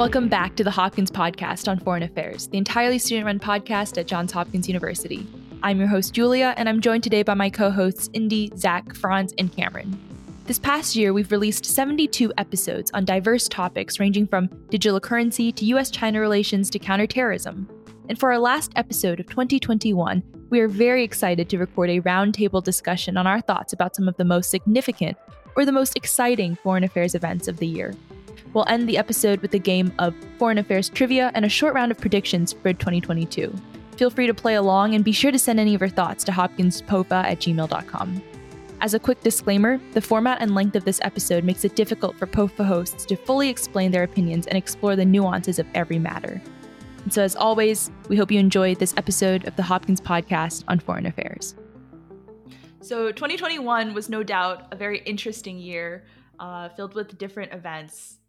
Welcome back to the Hopkins Podcast on Foreign Affairs, the entirely student run podcast at Johns Hopkins University. I'm your host, Julia, and I'm joined today by my co hosts, Indy, Zach, Franz, and Cameron. This past year, we've released 72 episodes on diverse topics ranging from digital currency to US China relations to counterterrorism. And for our last episode of 2021, we are very excited to record a roundtable discussion on our thoughts about some of the most significant or the most exciting foreign affairs events of the year. We'll end the episode with a game of foreign affairs trivia and a short round of predictions for 2022. Feel free to play along and be sure to send any of your thoughts to hopkinspofa at gmail.com. As a quick disclaimer, the format and length of this episode makes it difficult for POFA hosts to fully explain their opinions and explore the nuances of every matter. And so, as always, we hope you enjoy this episode of the Hopkins Podcast on Foreign Affairs. So, 2021 was no doubt a very interesting year, uh, filled with different events.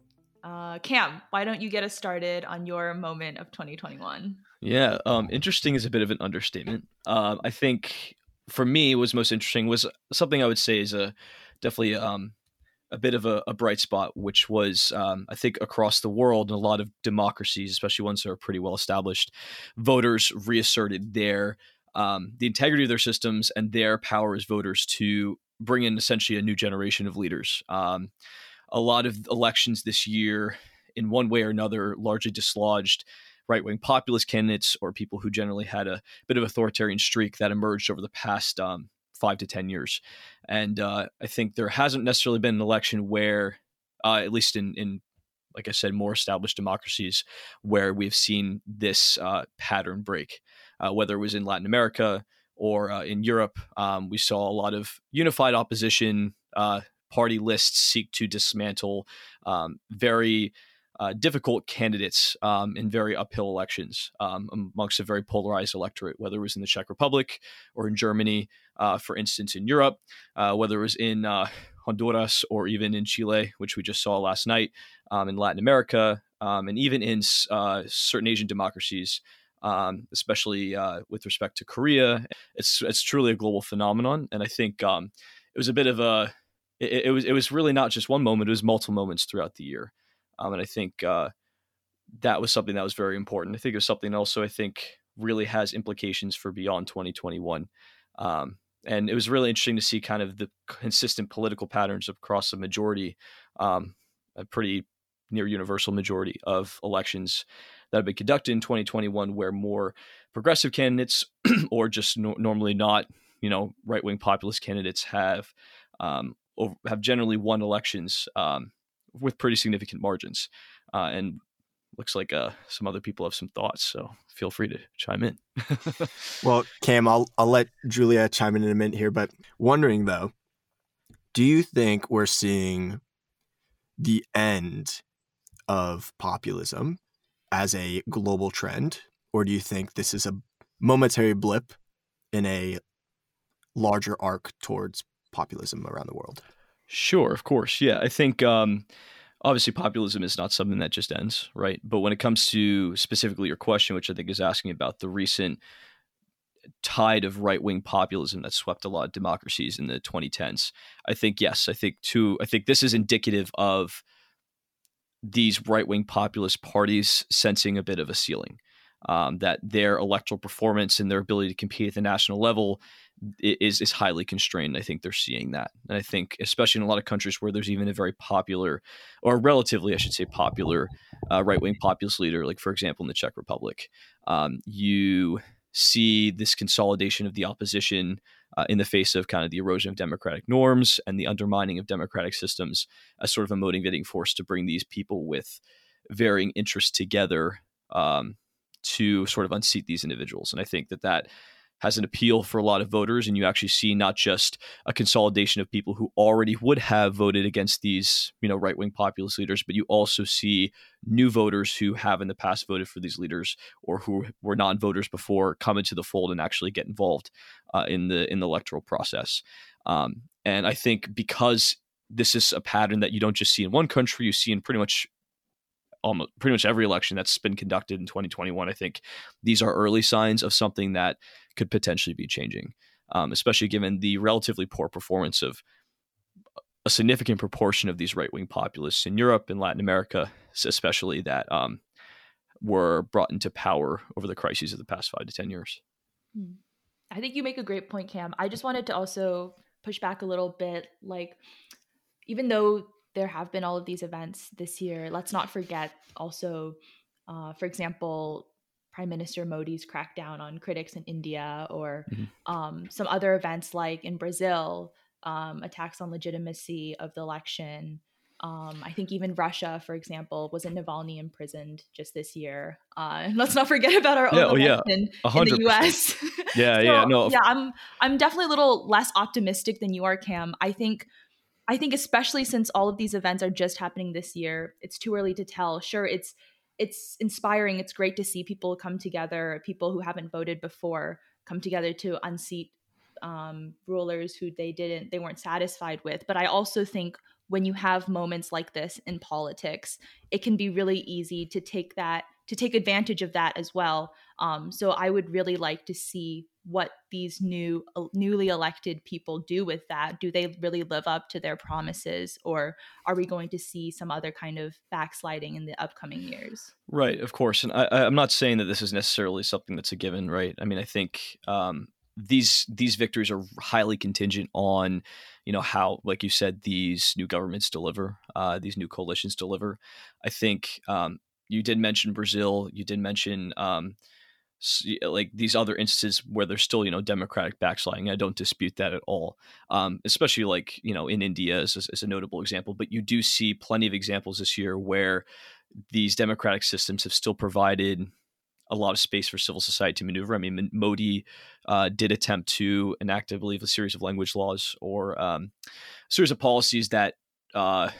Uh, Cam, why don't you get us started on your moment of 2021? Yeah, um, interesting is a bit of an understatement. Uh, I think for me, was most interesting was something I would say is a definitely um, a bit of a, a, bright spot, which was um, I think across the world in a lot of democracies, especially ones that are pretty well established, voters reasserted their um, the integrity of their systems and their power as voters to bring in essentially a new generation of leaders. Um, a lot of elections this year, in one way or another, largely dislodged right wing populist candidates or people who generally had a bit of authoritarian streak that emerged over the past um, five to 10 years. And uh, I think there hasn't necessarily been an election where, uh, at least in, in, like I said, more established democracies, where we've seen this uh, pattern break, uh, whether it was in Latin America or uh, in Europe. Um, we saw a lot of unified opposition uh, party lists seek to dismantle um, very uh, difficult candidates um, in very uphill elections um, amongst a very polarized electorate, whether it was in the Czech Republic or in Germany, uh, for instance, in Europe, uh, whether it was in uh, Honduras or even in Chile, which we just saw last night, um, in Latin America, um, and even in uh, certain Asian democracies. Um, especially uh, with respect to Korea, it's it's truly a global phenomenon, and I think um, it was a bit of a it, it was it was really not just one moment; it was multiple moments throughout the year. Um, and I think uh, that was something that was very important. I think it was something also I think really has implications for beyond 2021. Um, and it was really interesting to see kind of the consistent political patterns across the majority, um, a pretty near universal majority of elections that have been conducted in 2021, where more progressive candidates or just no- normally not, you know, right wing populist candidates have um, have generally won elections um, with pretty significant margins. Uh, and looks like uh, some other people have some thoughts, so feel free to chime in. well, Cam, I'll I'll let Julia chime in in a minute here, but wondering though, do you think we're seeing the end of populism as a global trend, or do you think this is a momentary blip in a larger arc towards populism around the world? Sure, of course. Yeah, I think um, obviously populism is not something that just ends, right? But when it comes to specifically your question, which I think is asking about the recent tide of right wing populism that swept a lot of democracies in the 2010s, I think yes, I think too. I think this is indicative of these right wing populist parties sensing a bit of a ceiling. Um, that their electoral performance and their ability to compete at the national level is is highly constrained. I think they're seeing that, and I think especially in a lot of countries where there's even a very popular, or relatively, I should say, popular uh, right wing populist leader, like for example in the Czech Republic, um, you see this consolidation of the opposition uh, in the face of kind of the erosion of democratic norms and the undermining of democratic systems as sort of a motivating force to bring these people with varying interests together um, to sort of unseat these individuals. And I think that that has an appeal for a lot of voters, and you actually see not just a consolidation of people who already would have voted against these, you know, right wing populist leaders, but you also see new voters who have in the past voted for these leaders or who were non voters before come into the fold and actually get involved uh, in the in the electoral process. Um, and I think because this is a pattern that you don't just see in one country, you see in pretty much almost pretty much every election that's been conducted in 2021. I think these are early signs of something that could potentially be changing, um, especially given the relatively poor performance of a significant proportion of these right wing populists in Europe and Latin America, especially that um, were brought into power over the crises of the past five to 10 years. Hmm. I think you make a great point, Cam. I just wanted to also push back a little bit. Like, even though there have been all of these events this year, let's not forget also, uh, for example, Prime Minister Modi's crackdown on critics in India, or mm-hmm. um, some other events like in Brazil, um, attacks on legitimacy of the election. Um, I think even Russia, for example, wasn't Navalny imprisoned just this year. Uh, let's not forget about our yeah, own oh, yeah. in, in the U.S. yeah, so, yeah, no, yeah. I'm I'm definitely a little less optimistic than you are, Cam. I think I think especially since all of these events are just happening this year, it's too early to tell. Sure, it's it's inspiring. It's great to see people come together, people who haven't voted before come together to unseat um, rulers who they didn't they weren't satisfied with. But I also think when you have moments like this in politics, it can be really easy to take that to take advantage of that as well. Um, so I would really like to see what these new newly elected people do with that. Do they really live up to their promises, or are we going to see some other kind of backsliding in the upcoming years? Right, of course, and I, I'm not saying that this is necessarily something that's a given. Right, I mean, I think um, these these victories are highly contingent on you know how like you said these new governments deliver uh, these new coalitions deliver i think um, you did mention brazil you did mention um, like these other instances where there's still you know democratic backsliding i don't dispute that at all um, especially like you know in india as, as a notable example but you do see plenty of examples this year where these democratic systems have still provided a lot of space for civil society to maneuver. I mean, Modi uh, did attempt to enact, I believe, a series of language laws or um, a series of policies that uh,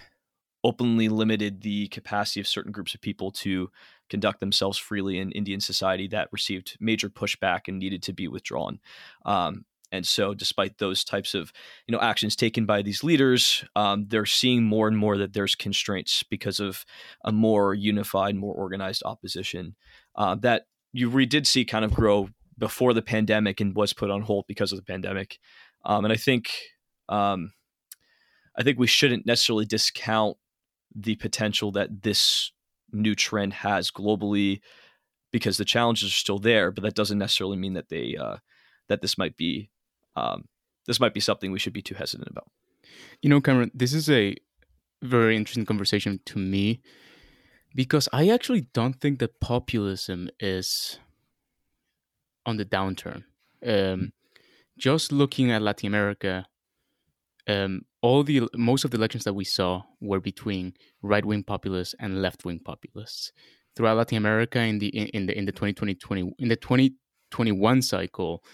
openly limited the capacity of certain groups of people to conduct themselves freely in Indian society that received major pushback and needed to be withdrawn. Um, and so, despite those types of you know actions taken by these leaders, um, they're seeing more and more that there's constraints because of a more unified, more organized opposition uh, that you re- did see kind of grow before the pandemic and was put on hold because of the pandemic. Um, and I think um, I think we shouldn't necessarily discount the potential that this new trend has globally because the challenges are still there, but that doesn't necessarily mean that they uh, that this might be um, this might be something we should be too hesitant about. You know, Cameron, this is a very interesting conversation to me because I actually don't think that populism is on the downturn. Um, just looking at Latin America, um, all the most of the elections that we saw were between right wing populists and left wing populists. Throughout Latin America, in the in the in the 2020 in the 2021 cycle,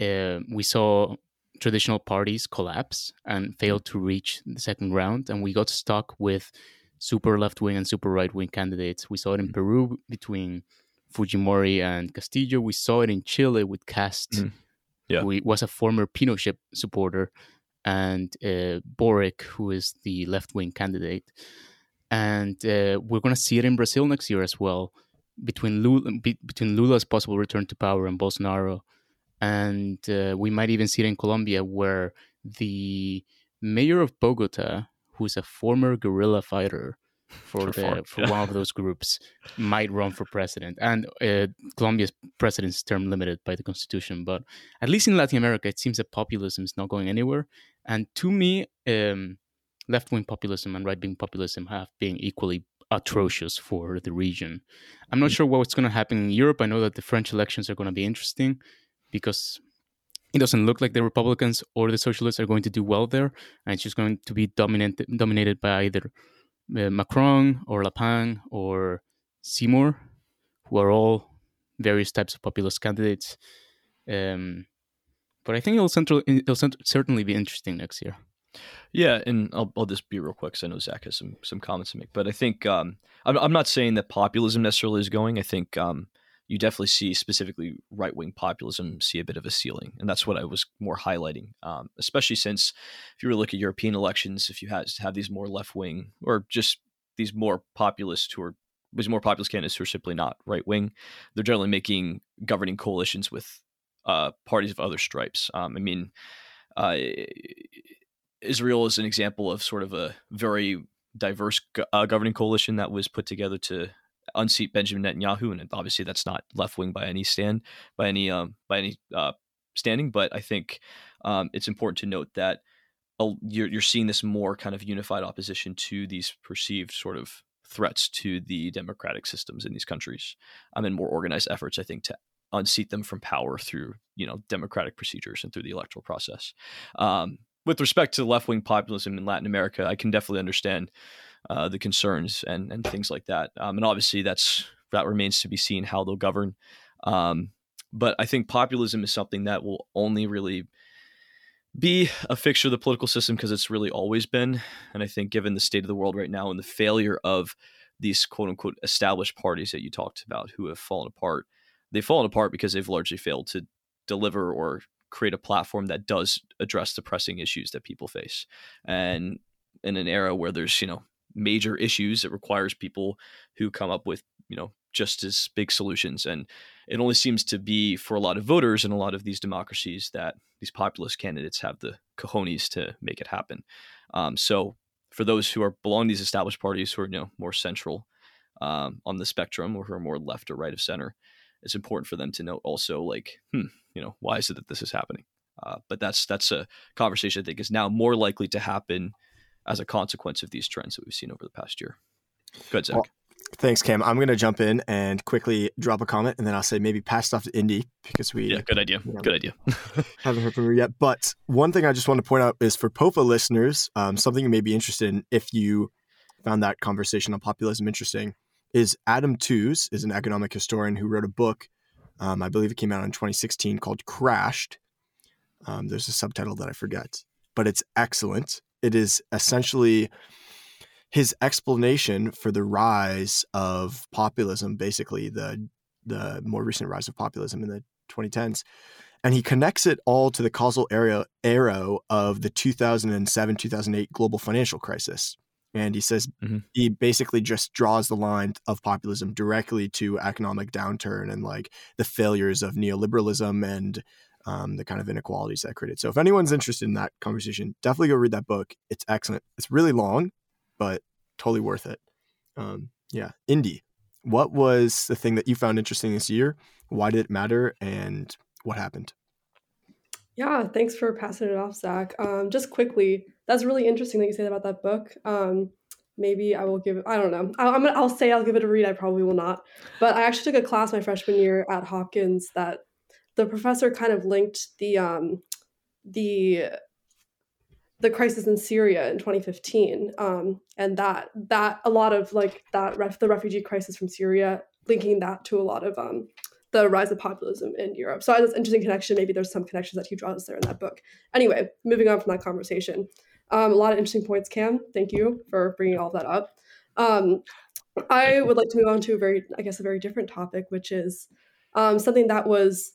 uh, we saw traditional parties collapse and fail to reach the second round, and we got stuck with super left wing and super right wing candidates. We saw it in Peru between Fujimori and Castillo. We saw it in Chile with Kast, mm. yeah. who was a former Pinochet supporter, and uh, Boric, who is the left wing candidate. And uh, we're going to see it in Brazil next year as well, between Lula, be, between Lula's possible return to power and Bolsonaro and uh, we might even see it in Colombia, where the mayor of Bogota, who's a former guerrilla fighter for, for the for yeah. one of those groups, might run for president. And uh, Colombia's president's term limited by the constitution, but at least in Latin America, it seems that populism is not going anywhere. And to me, um, left wing populism and right wing populism have been equally atrocious for the region. I'm not mm. sure what's going to happen in Europe. I know that the French elections are going to be interesting because it doesn't look like the Republicans or the Socialists are going to do well there, and it's just going to be dominated dominated by either uh, Macron or Le Pen or Zemmour, who are all various types of populist candidates. Um, but I think it'll, central, it'll certainly be interesting next year. Yeah, and I'll, I'll just be real quick because I know Zach has some some comments to make. But I think um, I'm, I'm not saying that populism necessarily is going. I think um, you definitely see specifically right wing populism see a bit of a ceiling, and that's what I was more highlighting. Um, especially since if you were to look at European elections, if you had have these more left wing or just these more populist who are these more populist candidates who are simply not right wing, they're generally making governing coalitions with uh, parties of other stripes. Um, I mean, uh, Israel is an example of sort of a very diverse uh, governing coalition that was put together to unseat Benjamin Netanyahu, and obviously that's not left wing by any stand by any um, by any uh, standing. But I think um, it's important to note that uh, you're you're seeing this more kind of unified opposition to these perceived sort of threats to the democratic systems in these countries, um, and more organized efforts, I think, to unseat them from power through you know democratic procedures and through the electoral process. Um, with respect to left wing populism in Latin America, I can definitely understand uh, the concerns and and things like that. Um, and obviously, that's that remains to be seen how they'll govern. Um, but I think populism is something that will only really be a fixture of the political system because it's really always been. And I think, given the state of the world right now and the failure of these quote unquote established parties that you talked about who have fallen apart, they've fallen apart because they've largely failed to deliver or create a platform that does address the pressing issues that people face. And in an era where there's, you know, major issues, it requires people who come up with, you know, just as big solutions. And it only seems to be for a lot of voters in a lot of these democracies that these populist candidates have the cojones to make it happen. Um, so for those who are belong to these established parties who are you know more central um, on the spectrum or who are more left or right of center, it's important for them to know also like, hmm, you know, why is it that this is happening? Uh, but that's that's a conversation I think is now more likely to happen as a consequence of these trends that we've seen over the past year. Good, Zach. Well, thanks, Cam. I'm going to jump in and quickly drop a comment, and then I'll say maybe pass stuff to Indy because we yeah, good idea, you know, good idea. haven't heard from her yet. But one thing I just want to point out is for POFA listeners, um, something you may be interested in if you found that conversation on populism interesting is Adam Tooze is an economic historian who wrote a book. Um, I believe it came out in 2016 called Crashed. Um, there's a subtitle that I forget, but it's excellent. It is essentially his explanation for the rise of populism, basically the the more recent rise of populism in the 2010s, and he connects it all to the causal arrow of the 2007 2008 global financial crisis. And he says mm-hmm. he basically just draws the line of populism directly to economic downturn and like the failures of neoliberalism and um, the kind of inequalities that created. So if anyone's interested in that conversation, definitely go read that book. It's excellent. It's really long, but totally worth it. Um, yeah, Indy. What was the thing that you found interesting this year? Why did it matter, and what happened? Yeah, thanks for passing it off, Zach. Um, just quickly, that's really interesting that you say that about that book. Um, maybe I will give it. I don't know. I, am gonna, I'll say I'll give it a read. I probably will not. But I actually took a class my freshman year at Hopkins that the professor kind of linked the um, the the crisis in Syria in 2015, um, and that that a lot of like that ref, the refugee crisis from Syria, linking that to a lot of um, the rise of populism in Europe. So that's an interesting connection. Maybe there's some connections that he draws there in that book. Anyway, moving on from that conversation, um, a lot of interesting points. Cam, thank you for bringing all that up. Um, I would like to move on to a very, I guess, a very different topic, which is um, something that was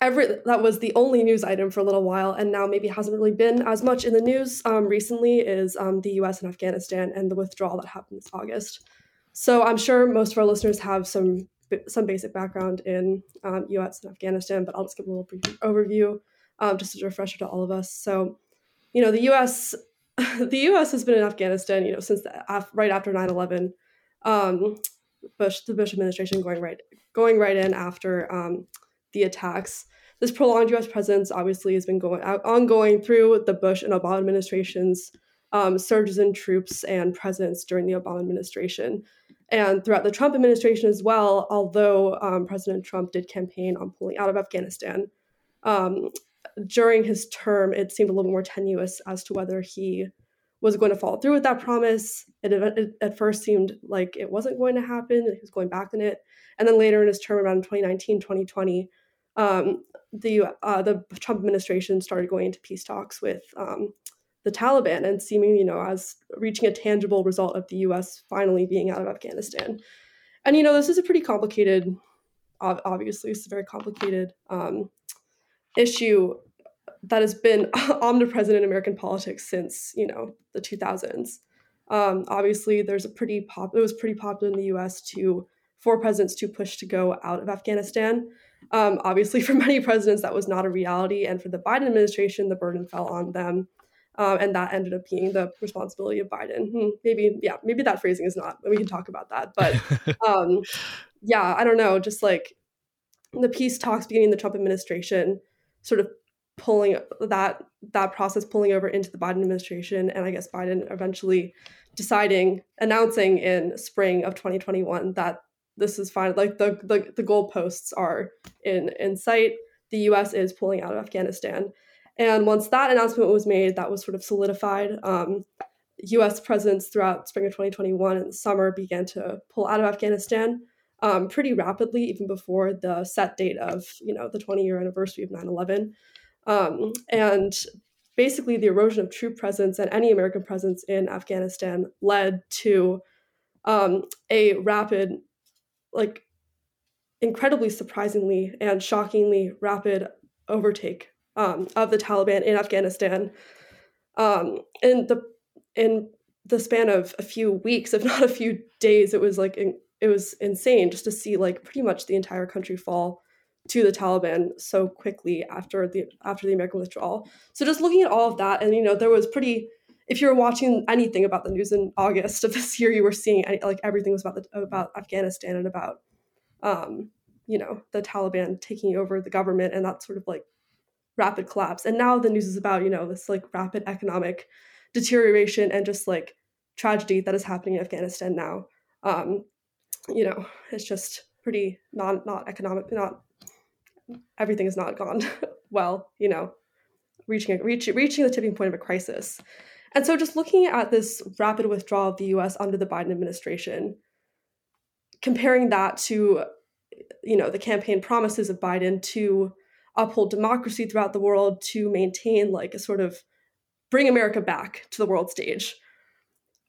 every that was the only news item for a little while and now maybe hasn't really been as much in the news um, recently is um, the us and afghanistan and the withdrawal that happened this august so i'm sure most of our listeners have some some basic background in um, us and afghanistan but i'll just give a little brief overview um, just as a refresher to all of us so you know the us the us has been in afghanistan you know since the, right after 9-11 um, bush the bush administration going right going right in after um, the attacks. This prolonged U.S. presence obviously has been going ongoing through the Bush and Obama administrations, um, surges in troops and presence during the Obama administration, and throughout the Trump administration as well. Although um, President Trump did campaign on pulling out of Afghanistan, um, during his term, it seemed a little more tenuous as to whether he was going to follow through with that promise. It, it, at first seemed like it wasn't going to happen. He was going back on it. And then later in his term around 2019, 2020, um, the uh, the Trump administration started going into peace talks with um, the Taliban and seeming, you know, as reaching a tangible result of the U.S. finally being out of Afghanistan. And you know, this is a pretty complicated, obviously, it's a very complicated um, issue that has been omnipresent in American politics since you know the 2000s. Um, obviously, there's a pretty pop. It was pretty popular in the U.S. to for presidents to push to go out of Afghanistan. Um, obviously, for many presidents, that was not a reality. And for the Biden administration, the burden fell on them. Um, and that ended up being the responsibility of Biden. Hmm, maybe, yeah, maybe that phrasing is not. We can talk about that, but um, yeah, I don't know. Just like the peace talks beginning the Trump administration, sort of pulling that that process pulling over into the Biden administration, and I guess Biden eventually deciding, announcing in spring of 2021 that this is fine. Like the the, the goalposts are in in sight. The U.S. is pulling out of Afghanistan, and once that announcement was made, that was sort of solidified. Um, U.S. presence throughout spring of 2021 and summer began to pull out of Afghanistan um, pretty rapidly, even before the set date of you know the 20 year anniversary of 9/11. Um, and basically, the erosion of troop presence and any American presence in Afghanistan led to um, a rapid, like, incredibly surprisingly and shockingly rapid overtake um, of the Taliban in Afghanistan. Um, in the in the span of a few weeks, if not a few days, it was like it was insane just to see like pretty much the entire country fall to the Taliban so quickly after the after the American withdrawal. So just looking at all of that, and you know, there was pretty. If you were watching anything about the news in August of this year, you were seeing like everything was about the, about Afghanistan and about, um, you know, the Taliban taking over the government and that sort of like rapid collapse. And now the news is about you know this like rapid economic deterioration and just like tragedy that is happening in Afghanistan now. Um, you know, it's just pretty not not economic, not everything has not gone well, you know, reaching, reach, reaching the tipping point of a crisis. And so just looking at this rapid withdrawal of the US under the Biden administration, comparing that to, you know, the campaign promises of Biden to uphold democracy throughout the world, to maintain like a sort of bring America back to the world stage.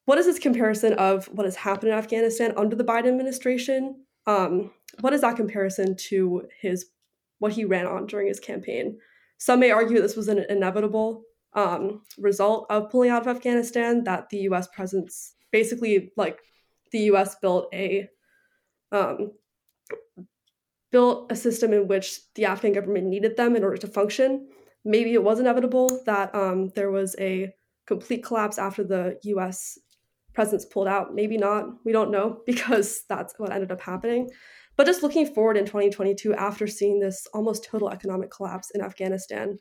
What is this comparison of what has happened in Afghanistan under the Biden administration? Um, what is that comparison to his what he ran on during his campaign. Some may argue this was an inevitable um, result of pulling out of Afghanistan, that the US presence basically, like, the US built a um, built a system in which the Afghan government needed them in order to function. Maybe it was inevitable that um, there was a complete collapse after the US presence pulled out. Maybe not. We don't know because that's what ended up happening. But just looking forward in 2022 after seeing this almost total economic collapse in Afghanistan,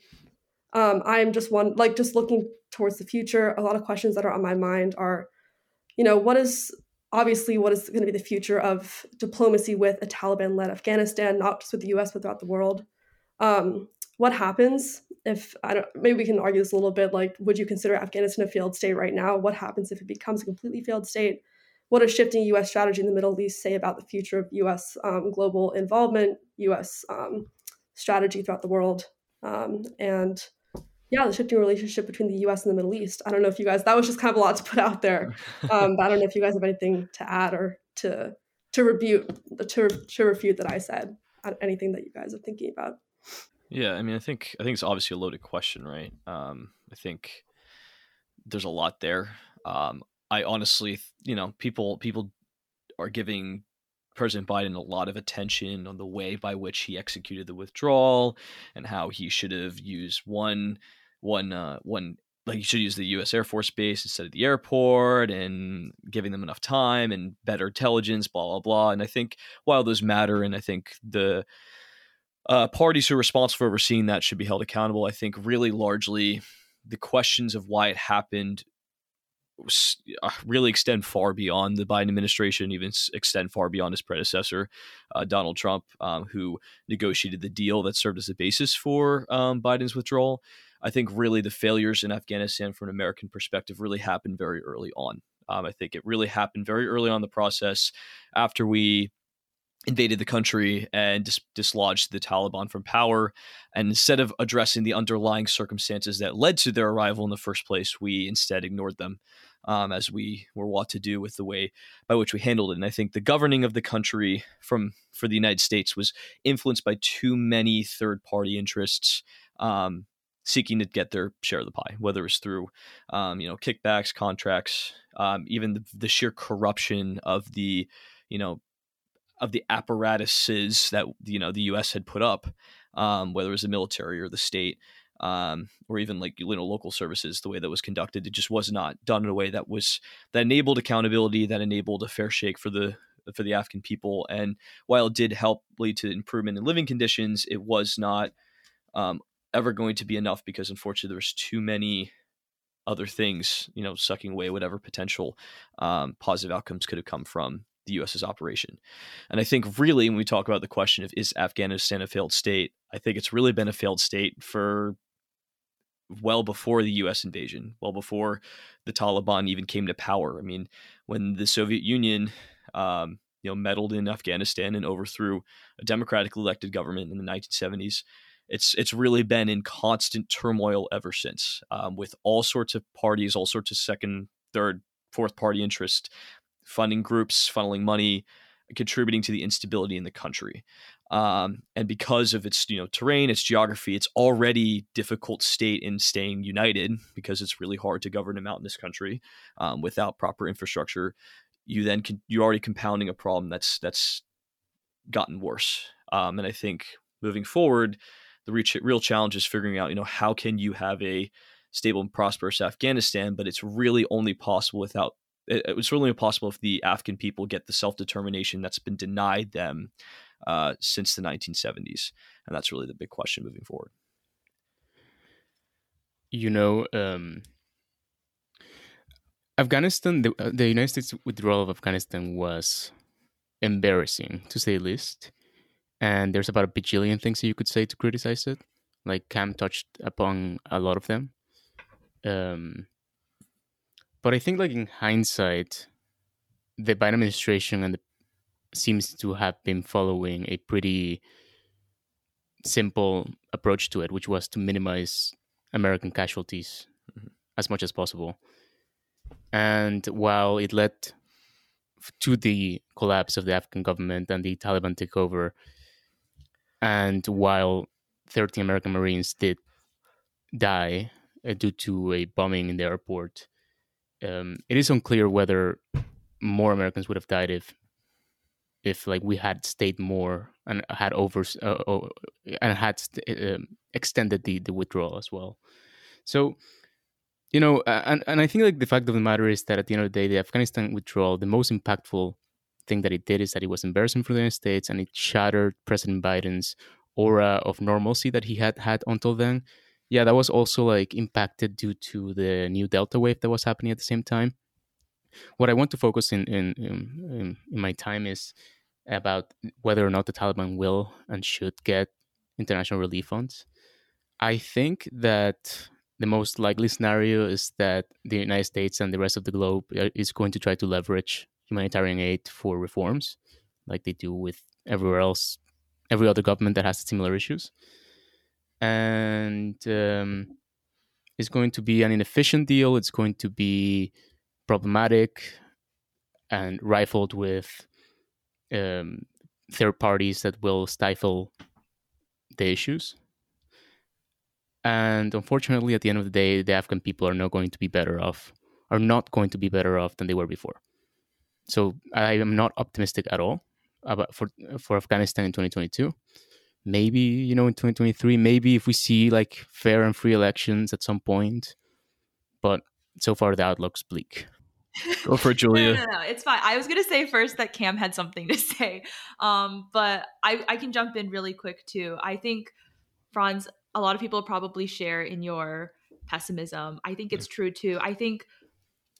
um, I'm just one like just looking towards the future. A lot of questions that are on my mind are, you know, what is obviously what is going to be the future of diplomacy with a Taliban-led Afghanistan, not just with the U.S. but throughout the world. Um, what happens if I don't? Maybe we can argue this a little bit. Like, would you consider Afghanistan a failed state right now? What happens if it becomes a completely failed state? what does shifting U.S. strategy in the Middle East say about the future of U.S. Um, global involvement, U.S. Um, strategy throughout the world, um, and yeah, the shifting relationship between the U.S. and the Middle East. I don't know if you guys that was just kind of a lot to put out there, um, but I don't know if you guys have anything to add or to to refute to to refute that I said. Uh, anything that you guys are thinking about? Yeah, I mean, I think I think it's obviously a loaded question, right? Um, I think there's a lot there. Um, I honestly, you know, people people are giving President Biden a lot of attention on the way by which he executed the withdrawal and how he should have used one one uh, one like you should use the U.S. Air Force Base instead of the airport, and giving them enough time and better intelligence, blah blah blah. And I think while those matter, and I think the uh, parties who are responsible for overseeing that should be held accountable. I think really largely the questions of why it happened uh, really extend far beyond the Biden administration, even extend far beyond his predecessor, uh, Donald Trump, um, who negotiated the deal that served as the basis for um, Biden's withdrawal. I think really the failures in Afghanistan from an American perspective really happened very early on. Um, I think it really happened very early on the process after we invaded the country and dis- dislodged the Taliban from power. And instead of addressing the underlying circumstances that led to their arrival in the first place, we instead ignored them um, as we were wont to do with the way by which we handled it. And I think the governing of the country from for the United States was influenced by too many third party interests. Um, seeking to get their share of the pie, whether it's through, um, you know, kickbacks, contracts, um, even the, the sheer corruption of the, you know, of the apparatuses that you know the U.S. had put up, um, whether it was the military or the state, um, or even like you know local services, the way that was conducted, it just was not done in a way that was that enabled accountability, that enabled a fair shake for the for the Afghan people. And while it did help lead to improvement in living conditions, it was not um, ever going to be enough because unfortunately there was too many other things, you know, sucking away whatever potential um, positive outcomes could have come from the U.S.'s operation. And I think really when we talk about the question of is Afghanistan a failed state, I think it's really been a failed state for well before the U.S. invasion, well before the Taliban even came to power. I mean, when the Soviet Union, um, you know, meddled in Afghanistan and overthrew a democratically elected government in the 1970s, it's it's really been in constant turmoil ever since, um, with all sorts of parties, all sorts of second, third, fourth party interest, funding groups, funneling money, contributing to the instability in the country. Um, and because of its you know terrain, its geography, it's already difficult state in staying united because it's really hard to govern a mountainous country um, without proper infrastructure. You then can, you're already compounding a problem that's that's gotten worse. Um, and I think moving forward, the real challenge is figuring out, you know, how can you have a stable and prosperous Afghanistan, but it's really only possible without it's really impossible if the Afghan people get the self determination that's been denied them uh, since the 1970s, and that's really the big question moving forward. You know, um, Afghanistan, the, uh, the United States withdrawal of Afghanistan was embarrassing to say the least and there's about a bajillion things that you could say to criticize it. Like Cam touched upon a lot of them. Um, but I think, like in hindsight, the Biden administration and the, seems to have been following a pretty simple approach to it, which was to minimize American casualties mm-hmm. as much as possible. And while it led to the collapse of the Afghan government and the Taliban takeover, and while 13 American Marines did die uh, due to a bombing in the airport, um, it is unclear whether more Americans would have died if, if like we had stayed more and had over uh, and had st- uh, extended the the withdrawal as well. So, you know, and and I think like the fact of the matter is that at the end of the day, the Afghanistan withdrawal, the most impactful thing that it did is that it was embarrassing for the United States and it shattered President Biden's aura of normalcy that he had had until then. Yeah, that was also like impacted due to the new Delta wave that was happening at the same time. What I want to focus in in, in, in my time is about whether or not the Taliban will and should get international relief funds. I think that the most likely scenario is that the United States and the rest of the globe uh, is going to try to leverage humanitarian aid for reforms, like they do with everywhere else, every other government that has similar issues. And um, it's going to be an inefficient deal. It's going to be problematic and rifled with um, third parties that will stifle the issues. And unfortunately, at the end of the day, the Afghan people are not going to be better off, are not going to be better off than they were before. So I am not optimistic at all about for for Afghanistan in 2022. Maybe you know in 2023, maybe if we see like fair and free elections at some point, but so far the outlook's bleak. Go for it, Julia. no, no, no, it's fine. I was gonna say first that Cam had something to say, um, but I I can jump in really quick too. I think Franz, a lot of people probably share in your pessimism. I think it's true too. I think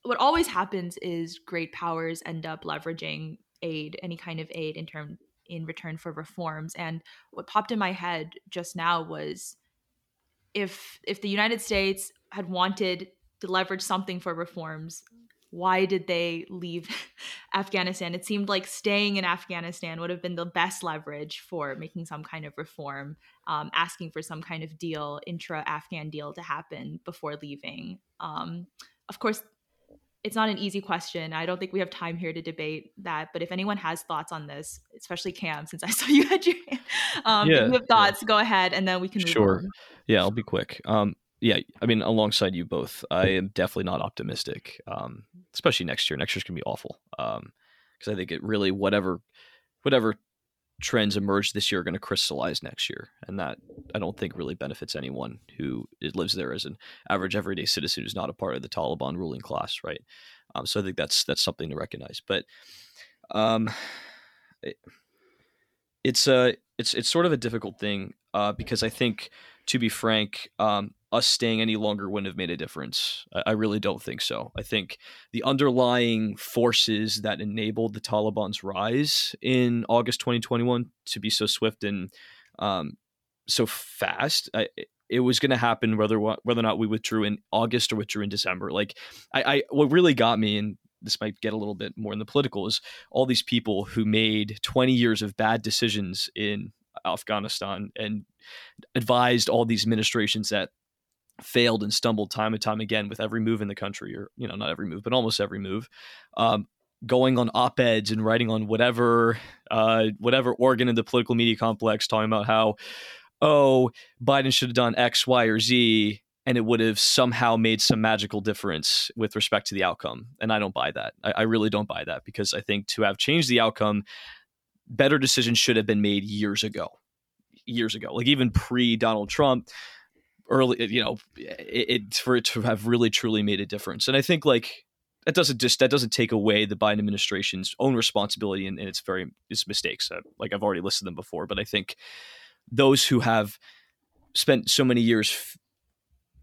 what always happens is great powers end up leveraging aid, any kind of aid in term in return for reforms. And what popped in my head just now was if if the United States had wanted to leverage something for reforms, why did they leave Afghanistan? It seemed like staying in Afghanistan would have been the best leverage for making some kind of reform, um, asking for some kind of deal, intra Afghan deal to happen before leaving. Um, of course, it's not an easy question. I don't think we have time here to debate that. But if anyone has thoughts on this, especially Cam, since I saw you had your hand, um, yeah, you have thoughts, yeah. go ahead, and then we can sure. On. Yeah, I'll be quick. Um, yeah, I mean, alongside you both, I am definitely not optimistic, um, especially next year. Next year's gonna be awful Um, because I think it really whatever, whatever trends emerge this year are going to crystallize next year, and that I don't think really benefits anyone who lives there as an average everyday citizen who's not a part of the Taliban ruling class, right? Um, so I think that's that's something to recognize. But um, it, it's a it's it's sort of a difficult thing uh, because I think, to be frank, um, us staying any longer wouldn't have made a difference. I, I, really don't think so. I think the underlying forces that enabled the Taliban's rise in August 2021 to be so swift and um, so fast, I, it was going to happen whether whether or not we withdrew in August or withdrew in December. Like, I, I what really got me, and this might get a little bit more in the political, is all these people who made 20 years of bad decisions in Afghanistan and advised all these administrations that failed and stumbled time and time again with every move in the country, or you know, not every move, but almost every move. Um, going on op-eds and writing on whatever uh, whatever organ in the political media complex, talking about how oh Biden should have done X, Y, or Z, and it would have somehow made some magical difference with respect to the outcome. And I don't buy that. I, I really don't buy that because I think to have changed the outcome, better decisions should have been made years ago. Years ago, like even pre Donald Trump, early, you know, it, it, for it to have really truly made a difference. And I think like that doesn't just that doesn't take away the Biden administration's own responsibility and, its very its mistakes. Uh, like I've already listed them before, but I think those who have spent so many years f-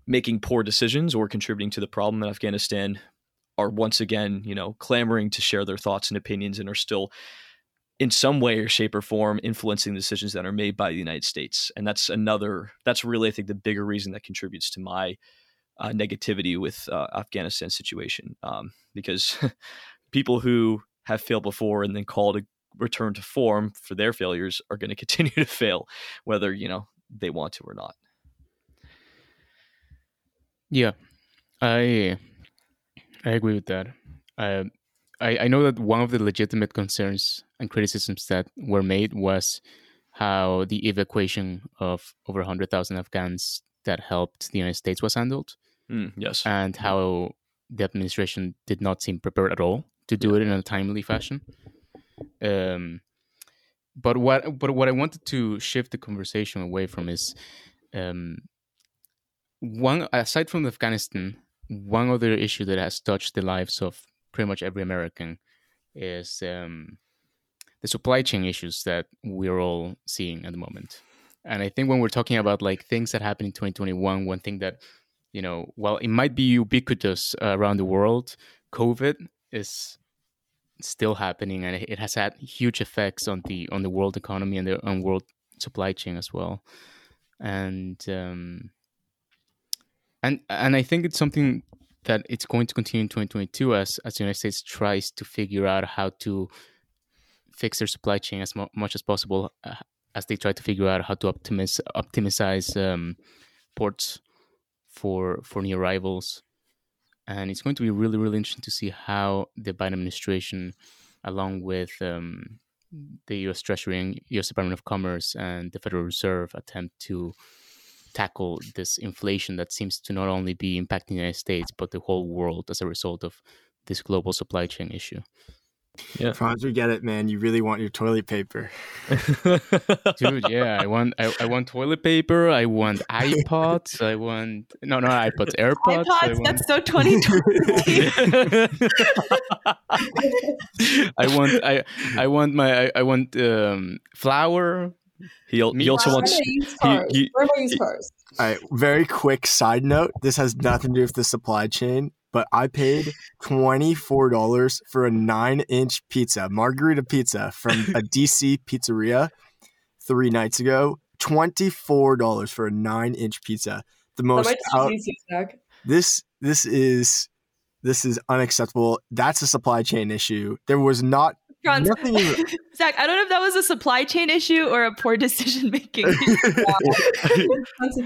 making poor decisions or contributing to the problem in Afghanistan are once again, you know, clamoring to share their thoughts and opinions and are still in some way or shape or form influencing decisions that are made by the United States. And that's another, that's really, I think, the bigger reason that contributes to my uh, negativity with uh, Afghanistan situation. Um, because people who have failed before and then called to return to form for their failures are going to continue to fail, whether, you know, they want to or not. Yeah, I I agree with that. I know that one of the legitimate concerns and criticisms that were made was how the evacuation of over 100,000 Afghans that helped the United States was handled. Mm, yes. And how the administration did not seem prepared at all to do it in a timely fashion. Um, but what but what I wanted to shift the conversation away from is um, one aside from Afghanistan, one other issue that has touched the lives of pretty much every American is um, the supply chain issues that we're all seeing at the moment. And I think when we're talking about like things that happened in 2021, one thing that you know, while it might be ubiquitous uh, around the world, COVID is still happening, and it has had huge effects on the on the world economy and the on world supply chain as well. And um, and and I think it's something that it's going to continue in 2022 as as the United States tries to figure out how to fix their supply chain as mo- much as possible uh, as they try to figure out how to optimize optimize um, ports for for new arrivals and it's going to be really really interesting to see how the Biden administration along with um, the U.S. Treasury and U.S. Department of Commerce and the Federal Reserve attempt to tackle this inflation that seems to not only be impacting the United States but the whole world as a result of this global supply chain issue. Yeah, Franz, we get it, man. You really want your toilet paper, dude. Yeah, I want, I, I, want toilet paper. I want iPods. I want no, no iPods, AirPods. iPods. Want... That's so 2020. I want, I, I want my, I, I want um, flour. He, he also wants. He, he, Where am I use cars? All right. Very quick side note. This has nothing to do with the supply chain but I paid $24 for a nine inch pizza, margarita pizza from a DC pizzeria three nights ago. $24 for a nine inch pizza. The most out- this this is this is unacceptable. That's a supply chain issue. There was not Franz, Zach, I don't know if that was a supply chain issue or a poor decision making.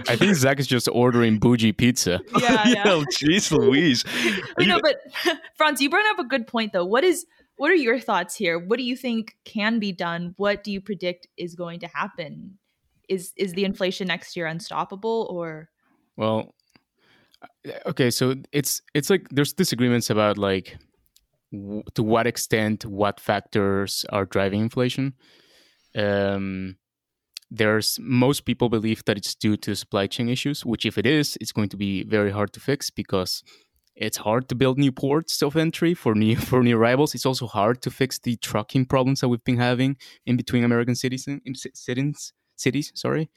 I think Zach is just ordering bougie pizza. Yeah, yeah. Oh, jeez Louise. you know, but Franz, you brought up a good point though. What is what are your thoughts here? What do you think can be done? What do you predict is going to happen? Is is the inflation next year unstoppable or Well, okay, so it's it's like there's disagreements about like to what extent what factors are driving inflation. Um, there's most people believe that it's due to supply chain issues, which if it is, it's going to be very hard to fix because it's hard to build new ports of entry for new for new arrivals. It's also hard to fix the trucking problems that we've been having in between American cities cities cities. Sorry.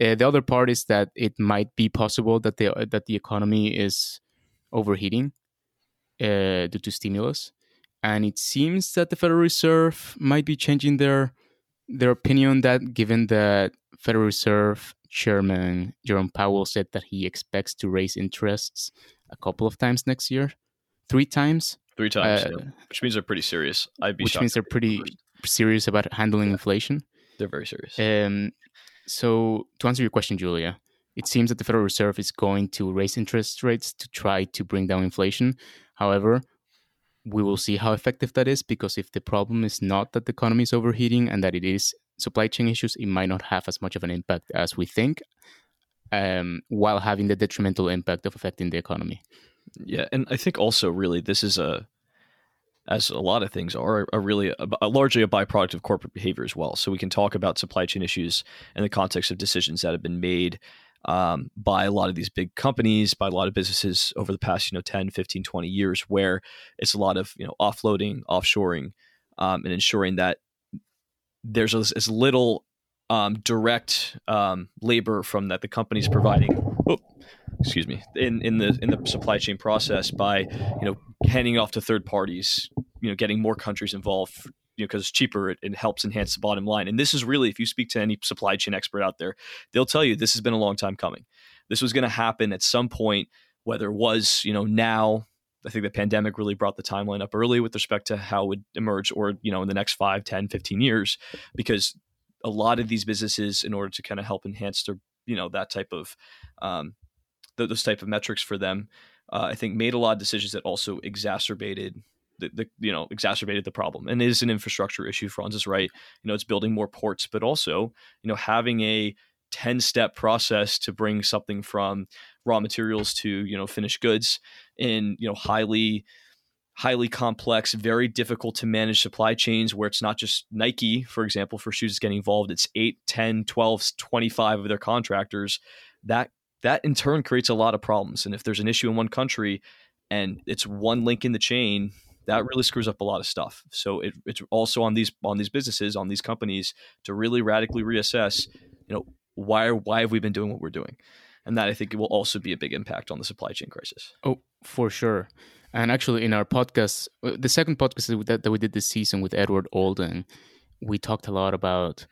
Uh, the other part is that it might be possible that the that the economy is overheating uh, due to stimulus, and it seems that the Federal Reserve might be changing their their opinion that given that Federal Reserve Chairman Jerome Powell said that he expects to raise interests a couple of times next year, three times. Three times, uh, yeah. which means they're pretty serious. I'd be which means they're pretty serious about handling yeah. inflation. They're very serious. Um, so to answer your question, Julia, it seems that the Federal Reserve is going to raise interest rates to try to bring down inflation. However, we will see how effective that is because if the problem is not that the economy is overheating and that it is supply chain issues, it might not have as much of an impact as we think um, while having the detrimental impact of affecting the economy. Yeah, and I think also really this is a, as a lot of things are, a really a, a largely a byproduct of corporate behavior as well. So we can talk about supply chain issues in the context of decisions that have been made um, by a lot of these big companies, by a lot of businesses over the past, you know, 10, 15, 20 years, where it's a lot of, you know, offloading, offshoring, um, and ensuring that there's as, as little um, direct um, labor from that the company's providing. Oh, excuse me, in in the in the supply chain process by you know handing off to third parties, you know, getting more countries involved. You know, because it's cheaper, it, it helps enhance the bottom line. And this is really, if you speak to any supply chain expert out there, they'll tell you this has been a long time coming. This was going to happen at some point, whether it was you know now I think the pandemic really brought the timeline up early with respect to how it would emerge or, you know, in the next 5, 10, 15 years, because a lot of these businesses, in order to kind of help enhance their, you know, that type of, um, those type of metrics for them, uh, I think made a lot of decisions that also exacerbated the, the, you know exacerbated the problem and is an infrastructure issue franz is right? You know it's building more ports but also you know having a 10 step process to bring something from raw materials to you know finished goods in you know highly highly complex very difficult to manage supply chains where it's not just nike for example for shoes getting involved. It's 8 10 12 25 of their contractors. That that in turn creates a lot of problems and if there's an issue in one country and it's one link in the chain that really screws up a lot of stuff. So it, it's also on these on these businesses on these companies to really radically reassess you know why why have we been doing what we're doing? And that i think will also be a big impact on the supply chain crisis. Oh for sure. And actually in our podcast uh, the second podcast that, that we did this season with edward alden we talked a lot about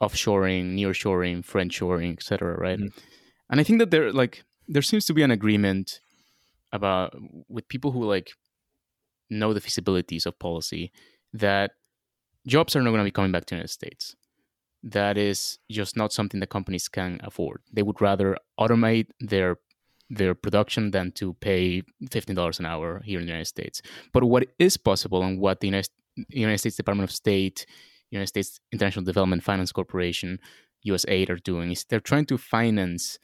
offshoring nearshoring friendshoring etc right? Mm-hmm. and i think that there like there seems to be an agreement about with people who like know the feasibilities of policy that jobs are not going to be coming back to the united states that is just not something that companies can afford. They would rather automate their their production than to pay fifteen dollars an hour here in the United States. But what is possible and what the United, United States Department of State, United States International Development Finance Corporation, USAID are doing is they're trying to finance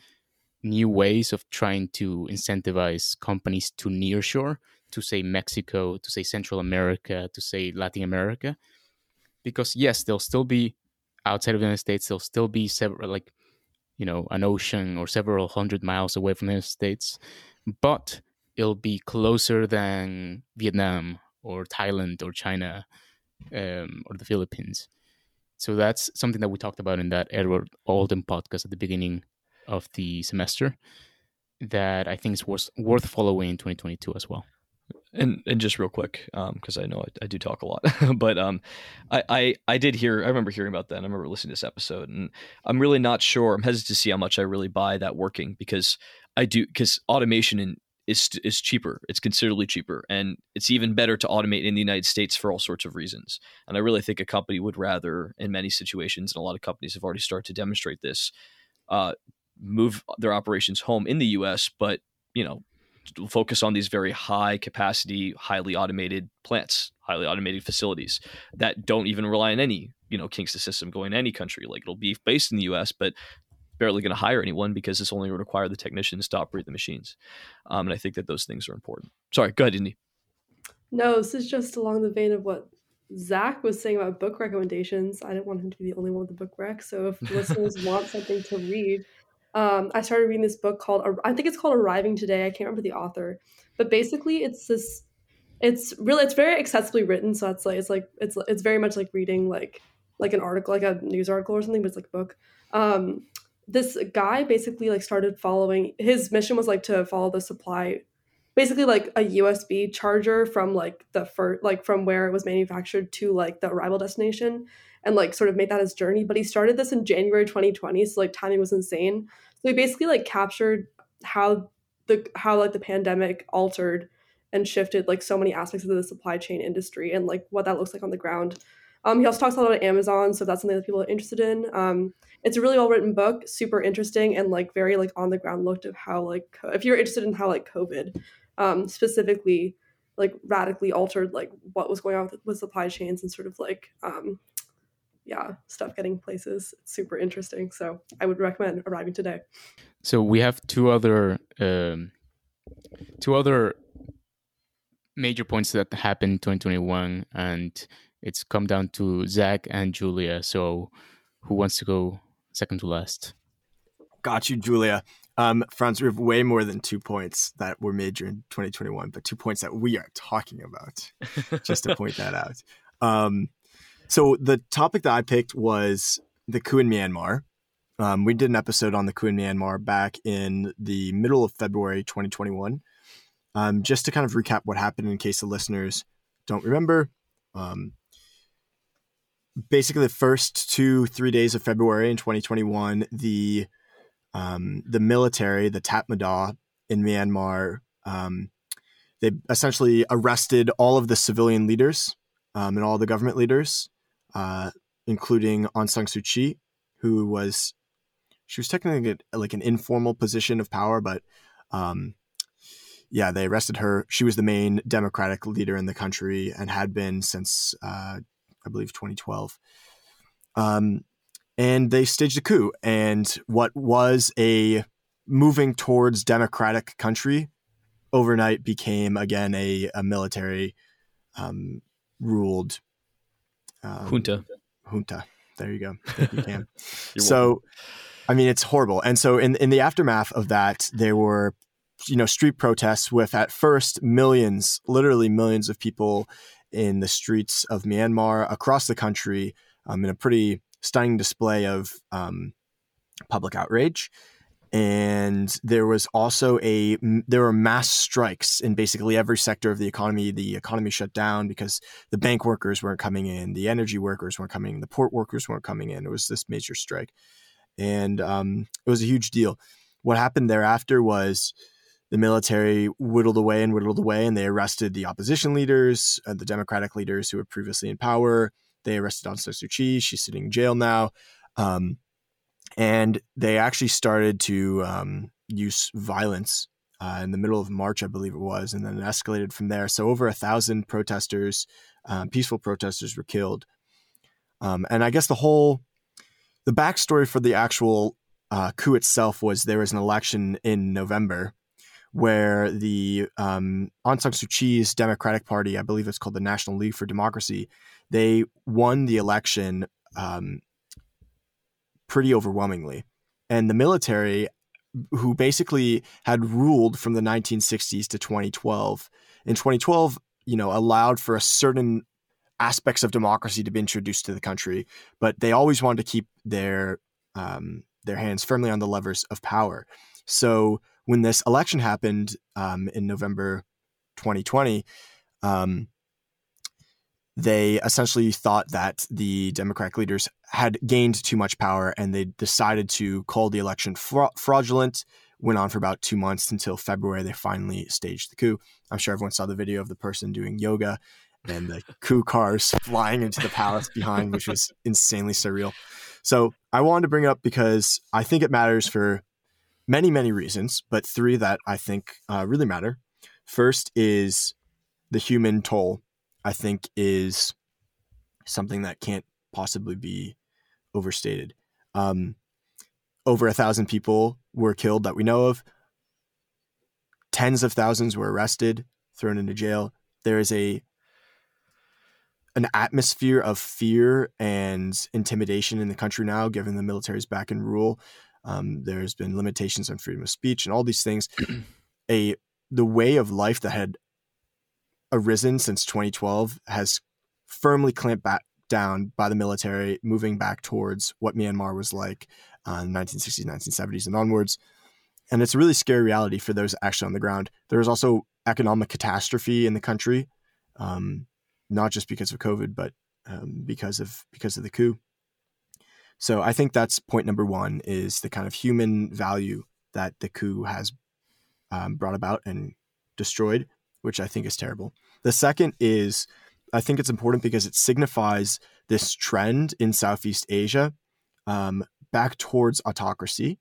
new ways of trying to incentivize companies to nearshore, to say Mexico, to say Central America, to say Latin America. Because yes, there'll still be outside of the United States, there'll still be several, like, you know, an ocean or several hundred miles away from the United States, but it'll be closer than Vietnam or Thailand or China um, or the Philippines. So that's something that we talked about in that Edward Alden podcast at the beginning of the semester that I think is worth worth following in 2022 as well and and just real quick because um, I know I, I, do talk a lot but um I, I I did hear I remember hearing about that I remember listening to this episode and I'm really not sure I'm hesitant to see how much I really buy that working because I do because automation in, is is cheaper it's considerably cheaper and it's even better to automate in the United States for all sorts of reasons and I really think a company would rather in many situations and a lot of companies have already started to demonstrate this uh, move their operations home in the US but you know focus on these very high capacity, highly automated plants, highly automated facilities that don't even rely on any, you know, Kingston system going to any country. Like it'll be based in the US, but barely going to hire anyone because it's only going to require the technicians to operate the machines. Um, and I think that those things are important. Sorry, go ahead, Indy. No, this is just along the vein of what Zach was saying about book recommendations, I didn't want him to be the only one with the book rec. So if listeners want something to read, um, I started reading this book called I think it's called Arriving Today. I can't remember the author, but basically it's this. It's really it's very accessibly written, so it's like it's like it's it's very much like reading like like an article, like a news article or something, but it's like a book. Um, this guy basically like started following his mission was like to follow the supply basically like a USB charger from like the first like from where it was manufactured to like the arrival destination and like sort of make that his journey. But he started this in January 2020, so like timing was insane. So he basically like captured how the how like the pandemic altered and shifted like so many aspects of the supply chain industry and like what that looks like on the ground. Um, he also talks a lot about Amazon, so that's something that people are interested in. Um, it's a really well written book, super interesting and like very like on the ground looked of how like if you're interested in how like COVID um, specifically like radically altered like what was going on with, with supply chains and sort of like um, yeah stuff getting places. It's super interesting. So i would recommend arriving today. So we have two other um, two other major points that happened in 2021 and it's come down to zach and julia. So who wants to go second to last? Got you julia. Um, Franz, we have way more than two points that were major in 2021, but two points that we are talking about, just to point that out. Um, so the topic that I picked was the coup in Myanmar. Um, we did an episode on the coup in Myanmar back in the middle of February 2021. Um, just to kind of recap what happened in case the listeners don't remember. Um, basically, the first two, three days of February in 2021, the um, the military, the Tatmadaw in Myanmar, um, they essentially arrested all of the civilian leaders um, and all the government leaders, uh, including Aung San Suu Kyi, who was she was technically like an informal position of power, but um, yeah, they arrested her. She was the main democratic leader in the country and had been since uh, I believe 2012. Um, and they staged a coup. And what was a moving towards democratic country overnight became again a, a military um, ruled um, junta. Junta. There you go. You can. so, I mean, it's horrible. And so, in in the aftermath of that, there were, you know, street protests with at first millions, literally millions of people in the streets of Myanmar across the country um, in a pretty stunning display of um, public outrage. And there was also a there were mass strikes in basically every sector of the economy. The economy shut down because the bank workers weren't coming in, the energy workers weren't coming in, the port workers weren't coming in. It was this major strike, and um, it was a huge deal. What happened thereafter was the military whittled away and whittled away, and they arrested the opposition leaders, uh, the Democratic leaders who were previously in power. They arrested Aung San Suu Kyi. She's sitting in jail now. Um, and they actually started to um, use violence uh, in the middle of March, I believe it was, and then it escalated from there. So over a thousand protesters, um, peaceful protesters, were killed. Um, and I guess the whole, the backstory for the actual uh, coup itself was there was an election in November where the um, Aung San Suu Kyi's Democratic Party, I believe it's called the National League for Democracy, they won the election um, pretty overwhelmingly. And the military, who basically had ruled from the 1960s to 2012, in 2012, you know, allowed for a certain aspects of democracy to be introduced to the country, but they always wanted to keep their um, their hands firmly on the levers of power. So when this election happened um, in November 2020, um, they essentially thought that the Democratic leaders had gained too much power and they decided to call the election fra- fraudulent. Went on for about two months until February. They finally staged the coup. I'm sure everyone saw the video of the person doing yoga and the coup cars flying into the palace behind, which was insanely surreal. So I wanted to bring it up because I think it matters for many, many reasons, but three that I think uh, really matter. First is the human toll, I think, is something that can't possibly be overstated. Um, over a thousand people were killed that we know of. Tens of thousands were arrested, thrown into jail. There is a an atmosphere of fear and intimidation in the country now, given the military's back in rule. Um, there's been limitations on freedom of speech and all these things. a the way of life that had arisen since 2012 has firmly clamped back down by the military, moving back towards what Myanmar was like in the 1960s, 1970s, and onwards. And it's a really scary reality for those actually on the ground. There is also economic catastrophe in the country, um, not just because of COVID, but um, because of because of the coup. So I think that's point number one is the kind of human value that the coup has um, brought about and destroyed, which I think is terrible. The second is I think it's important because it signifies this trend in Southeast Asia um, back towards autocracy.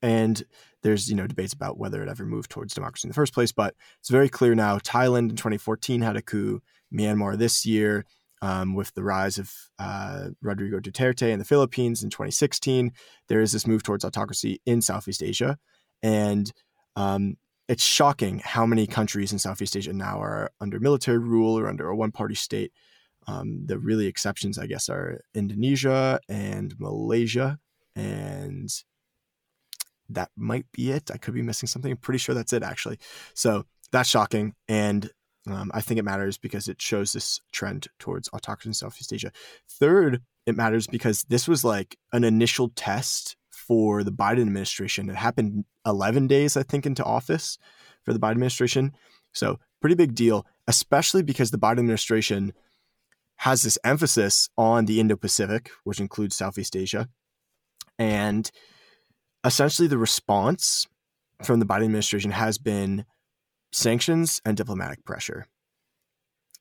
And there's you know debates about whether it ever moved towards democracy in the first place, but it's very clear now. Thailand in 2014 had a coup. Myanmar this year, um, with the rise of uh, Rodrigo Duterte in the Philippines in 2016, there is this move towards autocracy in Southeast Asia, and um, it's shocking how many countries in Southeast Asia now are under military rule or under a one party state. Um, the really exceptions, I guess, are Indonesia and Malaysia. And that might be it. I could be missing something. I'm pretty sure that's it, actually. So that's shocking. And um, I think it matters because it shows this trend towards autocracy in Southeast Asia. Third, it matters because this was like an initial test for the Biden administration. It happened 11 days, I think, into office for the Biden administration. So, pretty big deal, especially because the Biden administration has this emphasis on the Indo Pacific, which includes Southeast Asia. And essentially, the response from the Biden administration has been sanctions and diplomatic pressure.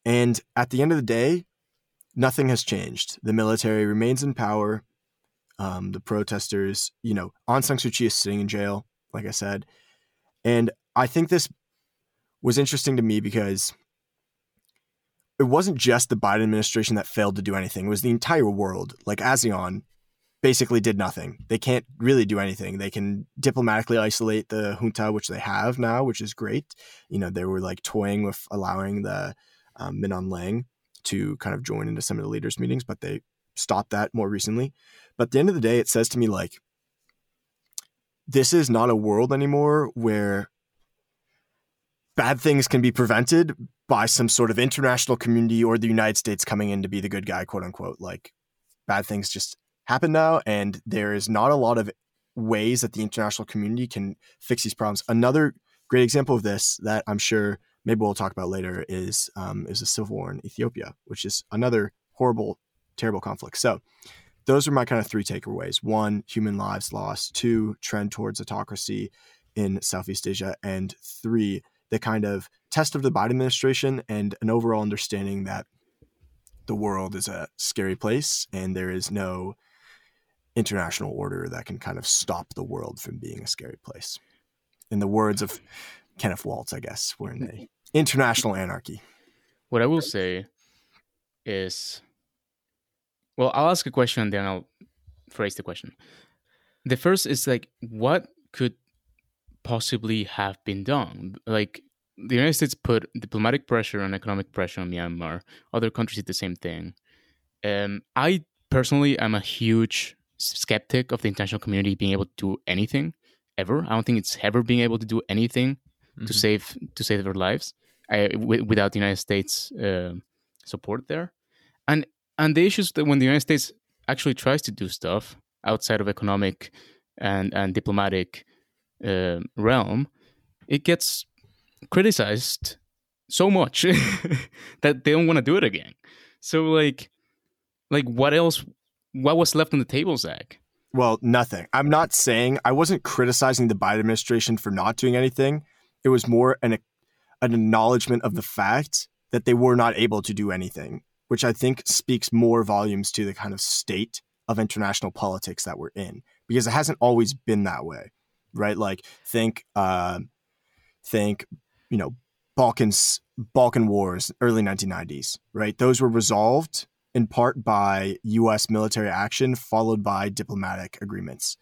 And at the end of the day, nothing has changed. The military remains in power um, the protesters. You know, Aung San Suu Kyi is sitting in jail, like I said, and I think this was interesting to me because it wasn't just the Biden administration that failed to do anything; it was the entire world. Like ASEAN basically did nothing. They can't really do anything. They can diplomatically isolate the junta, which they have now, which is great. You know, they were like toying with allowing the um, Min Aung Hlaing to kind of join into some of the leaders' meetings, but they stopped that more recently. But at the end of the day, it says to me like, this is not a world anymore where bad things can be prevented by some sort of international community or the United States coming in to be the good guy, quote unquote. Like bad things just happen now, and there is not a lot of ways that the international community can fix these problems. Another great example of this that I'm sure maybe we'll talk about later is um, is a civil war in Ethiopia, which is another horrible, terrible conflict. So those are my kind of three takeaways. One, human lives lost. Two, trend towards autocracy in Southeast Asia. And three, the kind of test of the Biden administration and an overall understanding that the world is a scary place and there is no international order that can kind of stop the world from being a scary place. In the words of Kenneth Waltz, I guess, we're in a international anarchy. What I will say is well, I'll ask a question and then I'll phrase the question. The first is like, what could possibly have been done? Like, the United States put diplomatic pressure and economic pressure on Myanmar. Other countries did the same thing. Um, I personally am a huge skeptic of the international community being able to do anything ever. I don't think it's ever being able to do anything mm-hmm. to save to save their lives I, w- without the United States uh, support there. And and the issue is that when the United States actually tries to do stuff outside of economic and and diplomatic uh, realm, it gets criticized so much that they don't want to do it again. So like, like what else? What was left on the table, Zach? Well, nothing. I'm not saying I wasn't criticizing the Biden administration for not doing anything. It was more an an acknowledgement of the fact that they were not able to do anything which I think speaks more volumes to the kind of state of international politics that we're in because it hasn't always been that way, right? Like think, uh, think, you know, Balkans, Balkan Wars, early 1990s, right? Those were resolved in part by U.S. military action, followed by diplomatic agreements.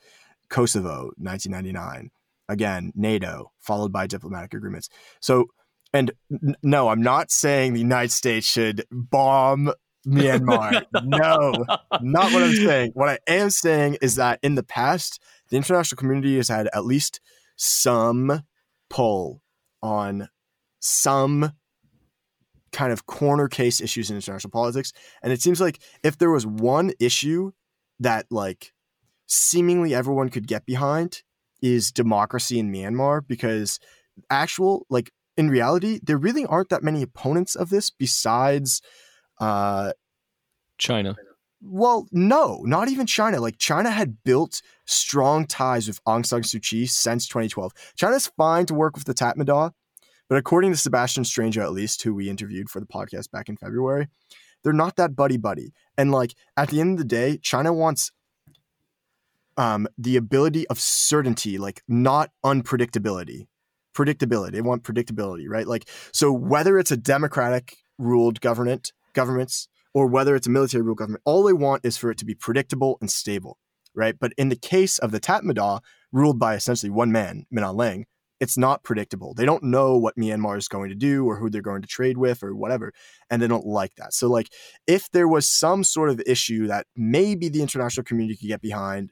Kosovo, 1999, again NATO, followed by diplomatic agreements. So and n- no, I'm not saying the United States should bomb Myanmar. no, not what I'm saying. What I am saying is that in the past, the international community has had at least some pull on some kind of corner case issues in international politics. And it seems like if there was one issue that like seemingly everyone could get behind is democracy in Myanmar because actual like in reality there really aren't that many opponents of this besides uh China. Well, no, not even China. Like China had built strong ties with Aung San Suu Kyi since 2012. China's fine to work with the Tatmadaw, but according to Sebastian Strangio, at least, who we interviewed for the podcast back in February, they're not that buddy buddy. And like at the end of the day, China wants um, the ability of certainty, like not unpredictability. Predictability. They want predictability, right? Like so, whether it's a democratic ruled government, governments, or whether it's a military ruled government, all they want is for it to be predictable and stable, right? But in the case of the Tatmadaw, ruled by essentially one man, Min Aung Hlaing, it's not predictable. They don't know what Myanmar is going to do or who they're going to trade with or whatever. And they don't like that. So, like, if there was some sort of issue that maybe the international community could get behind,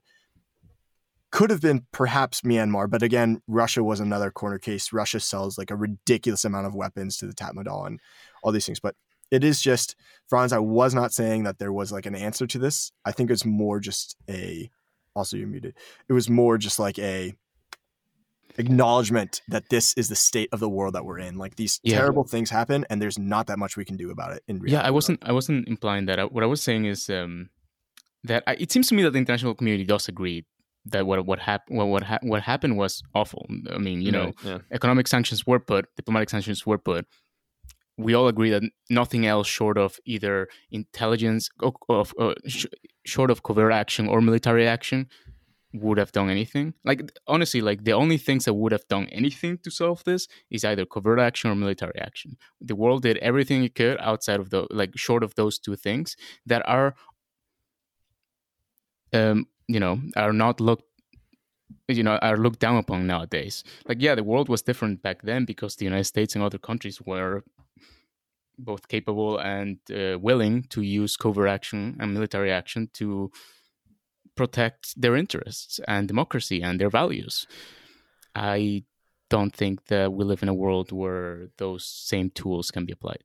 could have been perhaps Myanmar. But again, Russia was another corner case. Russia sells like a ridiculous amount of weapons to the Tatmadaw and all these things. But it is just, Franz, I was not saying that there was like an answer to this. I think it's more just a, also you're muted. It was more just like a, acknowledgement that this is the state of the world that we're in. Like these Yeah. terrible things happen, and there's not that much we can do about it. In reality. yeah i wasn't i wasn't implying that what i was saying is um that I, it seems to me that the international community does agree that what what happened what what, hap- what happened was awful. I mean you know yeah. economic sanctions were put diplomatic sanctions were put. We all agree that nothing else short of either intelligence of, of uh, sh- short of covert action or military action would have done anything. Like honestly like the only things that would have done anything to solve this is either covert action or military action. The world did everything it could outside of the like short of those two things that are um you know are not looked you know are looked down upon nowadays. Like yeah the world was different back then because the united states and other countries were both capable and uh, willing to use covert action and military action to protect their interests and democracy and their values. I don't think that we live in a world where those same tools can be applied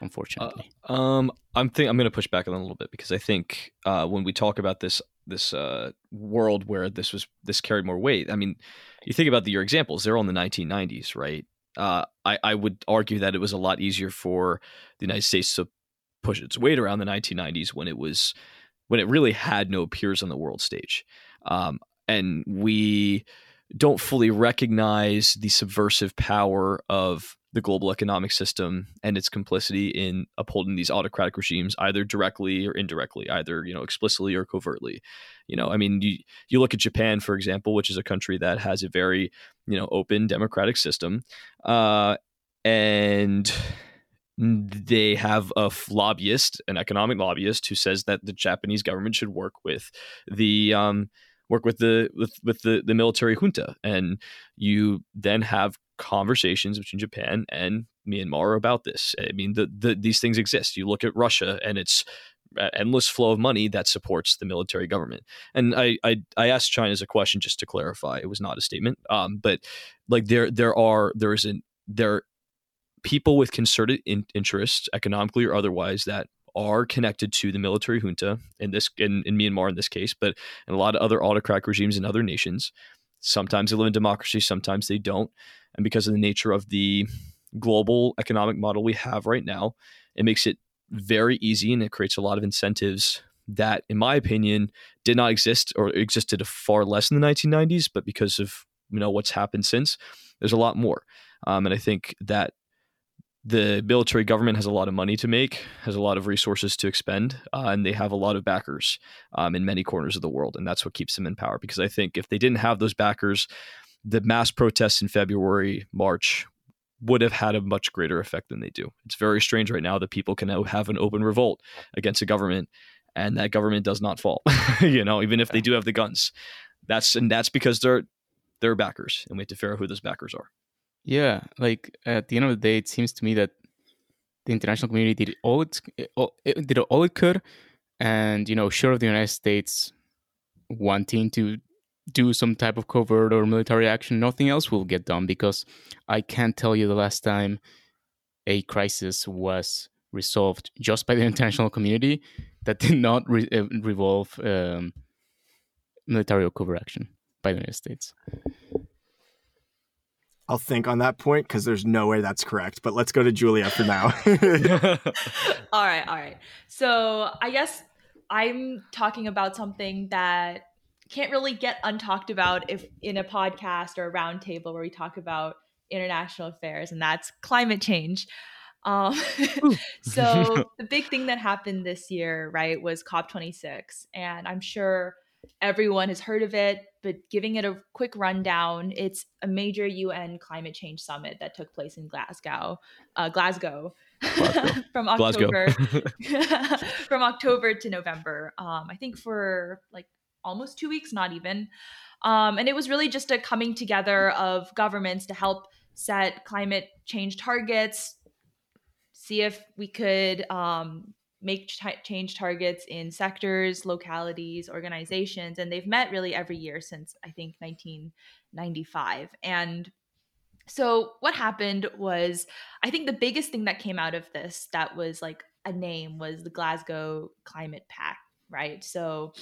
unfortunately. Um, I'm think I'm going to push back a little bit because I think uh, when we talk about this this uh, world where this was this carried more weight. I mean, you think about the, your examples; they're all in the 1990s, right? Uh, I I would argue that it was a lot easier for the United States to push its weight around the 1990s when it was when it really had no peers on the world stage, um, and we don't fully recognize the subversive power of the global economic system and its complicity in upholding these autocratic regimes either directly or indirectly either you know explicitly or covertly. You know i mean you you look at japan for example which is a country that has a very you know open democratic system uh, and they have a lobbyist an economic lobbyist who says that the japanese government should work with the um, work with the with, with the, the military junta. And you then have conversations between Japan and Myanmar about this. I mean, the, the these things exist. You look at Russia and its endless flow of money that supports the military government. And I, I I asked China as a question just to clarify. It was not a statement. Um, but like there there are there is an there people with concerted in, interests, economically or otherwise, that are connected to the military junta in this in, in Myanmar in this case, but in a lot of other autocratic regimes in other nations. Sometimes they live in democracy, sometimes they don't. And because of the nature of the global economic model we have right now, it makes it very easy and it creates a lot of incentives that, in my opinion, did not exist or existed far less in the 1990s. But because of you know what's happened since, there's a lot more. Um, and I think that the military government has a lot of money to make, has a lot of resources to expend, uh, and they have a lot of backers um, in many corners of the world, and that's what keeps them in power. Because I think if they didn't have those backers, the mass protests in February, March would have had a much greater effect than they do. It's very strange right now that people can now have an open revolt against a government, and that government does not fall. you know, even if they do have the guns, that's and that's because they're they're backers, and we have to figure out who those backers are. Yeah, like at the end of the day, it seems to me that the international community did all it, all, it did all it could, and you know, sure of the United States wanting to do some type of covert or military action, nothing else will get done because I can't tell you the last time a crisis was resolved just by the international community that did not re- uh, revolve um, military or covert action by the United States. I'll think on that point because there's no way that's correct. But let's go to Julia for now. all right, all right. So I guess I'm talking about something that can't really get untalked about if in a podcast or a roundtable where we talk about international affairs, and that's climate change. Um, so the big thing that happened this year, right, was COP26, and I'm sure everyone has heard of it, but giving it a quick rundown, it's a major UN climate change summit that took place in Glasgow, uh, Glasgow, Glasgow. from October from October to November. Um, I think for like almost two weeks, not even. Um, and it was really just a coming together of governments to help set climate change targets, see if we could um, make ch- change targets in sectors, localities, organizations, and they've met really every year since I think 1995. And so what happened was, I think the biggest thing that came out of this that was like a name was the Glasgow Climate Pact, right? So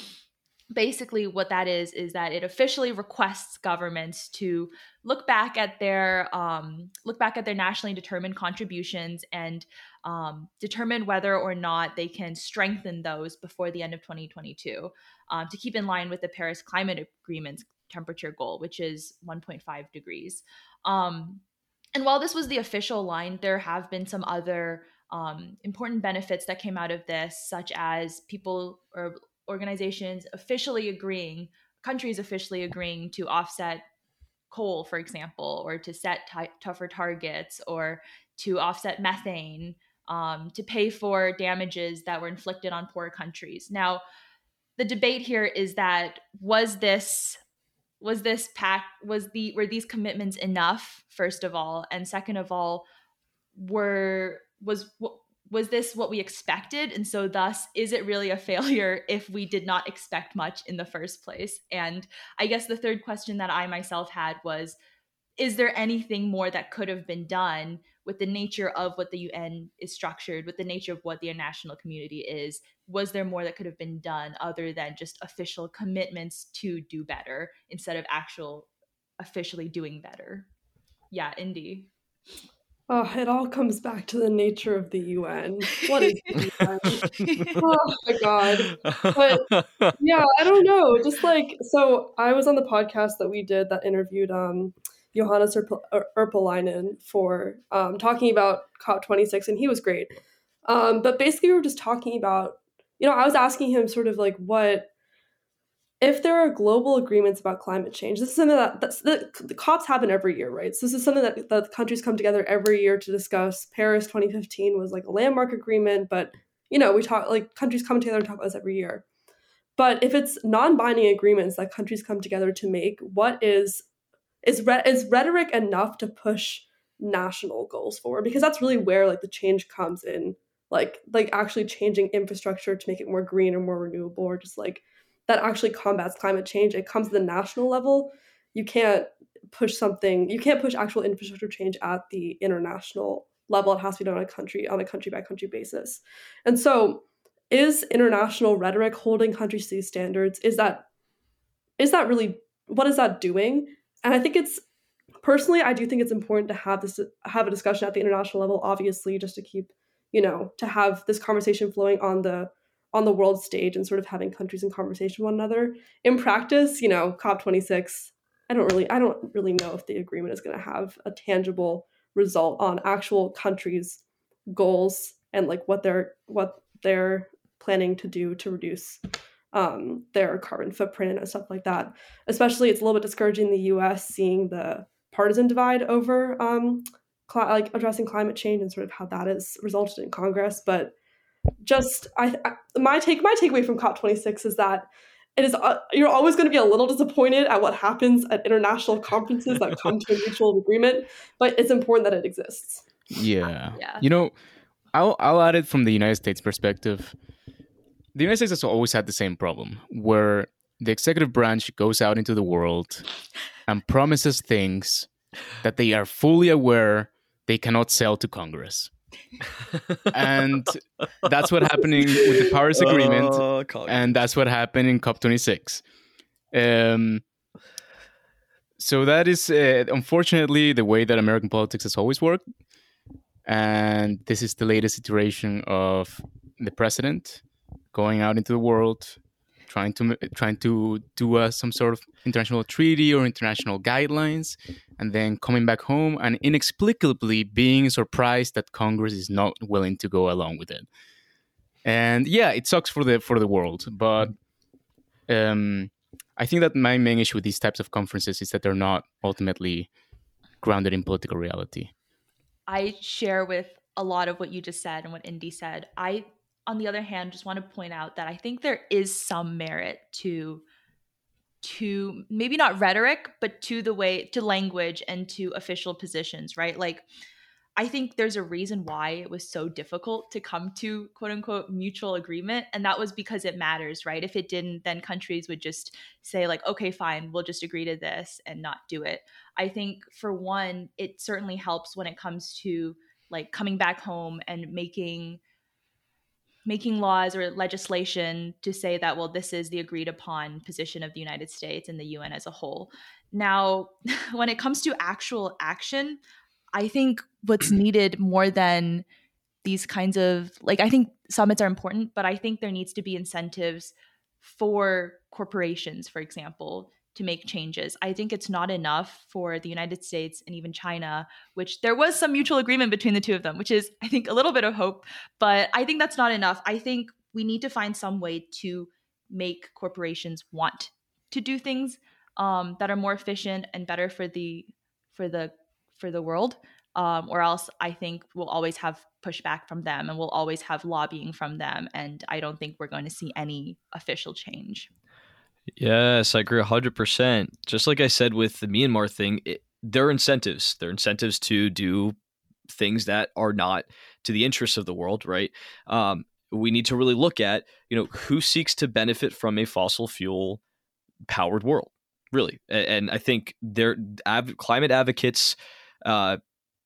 basically what that is is that it officially requests governments to look back at their um, look back at their nationally determined contributions and um, determine whether or not they can strengthen those before the end of 2022 um, to keep in line with the paris climate agreement's temperature goal which is 1.5 degrees. Um, and while this was the official line there have been some other um, important benefits that came out of this, such as people or organizations officially agreeing, countries officially agreeing to offset coal, for example, or to set t- tougher targets, or to offset methane, um, to pay for damages that were inflicted on poor countries. Now, the debate here is that was this was this pact was the were these commitments enough first of all and second of all were was was this what we expected? And so, thus, is it really a failure if we did not expect much in the first place? And I guess the third question that I myself had was Is there anything more that could have been done with the nature of what the UN is structured, with the nature of what the international community is? Was there more that could have been done other than just official commitments to do better instead of actual officially doing better? Yeah, Indy. Oh, it all comes back to the nature of the UN. What is the UN? oh my god. But yeah, I don't know. Just like so I was on the podcast that we did that interviewed um Johannes Urpelainen for um, talking about COP26 and he was great. Um, but basically we were just talking about you know, I was asking him sort of like what if there are global agreements about climate change, this is something that the, COPs happen every year, right? So this is something that, that countries come together every year to discuss. Paris 2015 was like a landmark agreement, but you know, we talk like countries come together and talk about this every year. But if it's non-binding agreements that countries come together to make, what is is re- is rhetoric enough to push national goals forward? Because that's really where like the change comes in, like like actually changing infrastructure to make it more green or more renewable, or just like that actually combats climate change. It comes to the national level. You can't push something, you can't push actual infrastructure change at the international level. It has to be done on a country on a country by country basis. And so is international rhetoric holding countries to these standards? Is that is that really what is that doing? And I think it's personally, I do think it's important to have this have a discussion at the international level, obviously, just to keep, you know, to have this conversation flowing on the on the world stage and sort of having countries in conversation with one another. In practice, you know, COP26, I don't really I don't really know if the agreement is going to have a tangible result on actual countries' goals and like what they're what they're planning to do to reduce um, their carbon footprint and stuff like that. Especially, it's a little bit discouraging in the U.S. seeing the partisan divide over um, cl- like addressing climate change and sort of how that has resulted in Congress. But just I, I my take my takeaway from COP26 is that it is uh, you're always going to be a little disappointed at what happens at international conferences that come to a mutual agreement, but it's important that it exists. Yeah. yeah. You know, I'll I'll add it from the United States perspective. The United States has always had the same problem where the executive branch goes out into the world and promises things that they are fully aware they cannot sell to Congress. and that's what happening with the Paris Agreement, Oh, and that's what happened in COP26. Um, so that is uh, unfortunately the way that American politics has always worked, and this is the latest iteration of the president going out into the world, trying to trying to do uh, some sort of international treaty or international guidelines, and then coming back home and inexplicably being surprised that Congress is not willing to go along with it. And yeah, it sucks for the for the world, but um, I think that my main issue with these types of conferences is that they're not ultimately grounded in political reality. I share with a lot of what you just said and what Indy said. I, on the other hand, just want to point out that I think there is some merit to to maybe not rhetoric, but to the way to language and to official positions, right? Like I think there's a reason why it was so difficult to come to quote unquote mutual agreement. And that was because it matters, right? If it didn't, then countries would just say, like, okay, fine, we'll just agree to this and not do it. I think for one, it certainly helps when it comes to like coming back home and making making laws or legislation to say that well this is the agreed upon position of the United States and the UN as a whole. Now, when it comes to actual action, I think what's needed more than these kinds of like I think summits are important, but I think there needs to be incentives for corporations, for example, to make changes. I think it's not enough for the United States and even China, which there was some mutual agreement between the two of them, which is, I think, a little bit of hope. But I think that's not enough. I think we need to find some way to make corporations want to do things um, that are more efficient and better for the for the for the world. Um, or else I think we'll always have pushback from them and we'll always have lobbying from them. And I don't think we're going to see any official change. Yes, I agree 100%. Just like I said with the Myanmar thing, it, there are incentives. their incentives to do things that are not to the interests of the world, right? Um, we need to really look at, you know, who seeks to benefit from a fossil fuel powered world, really. And, and I think their av- climate advocates, uh,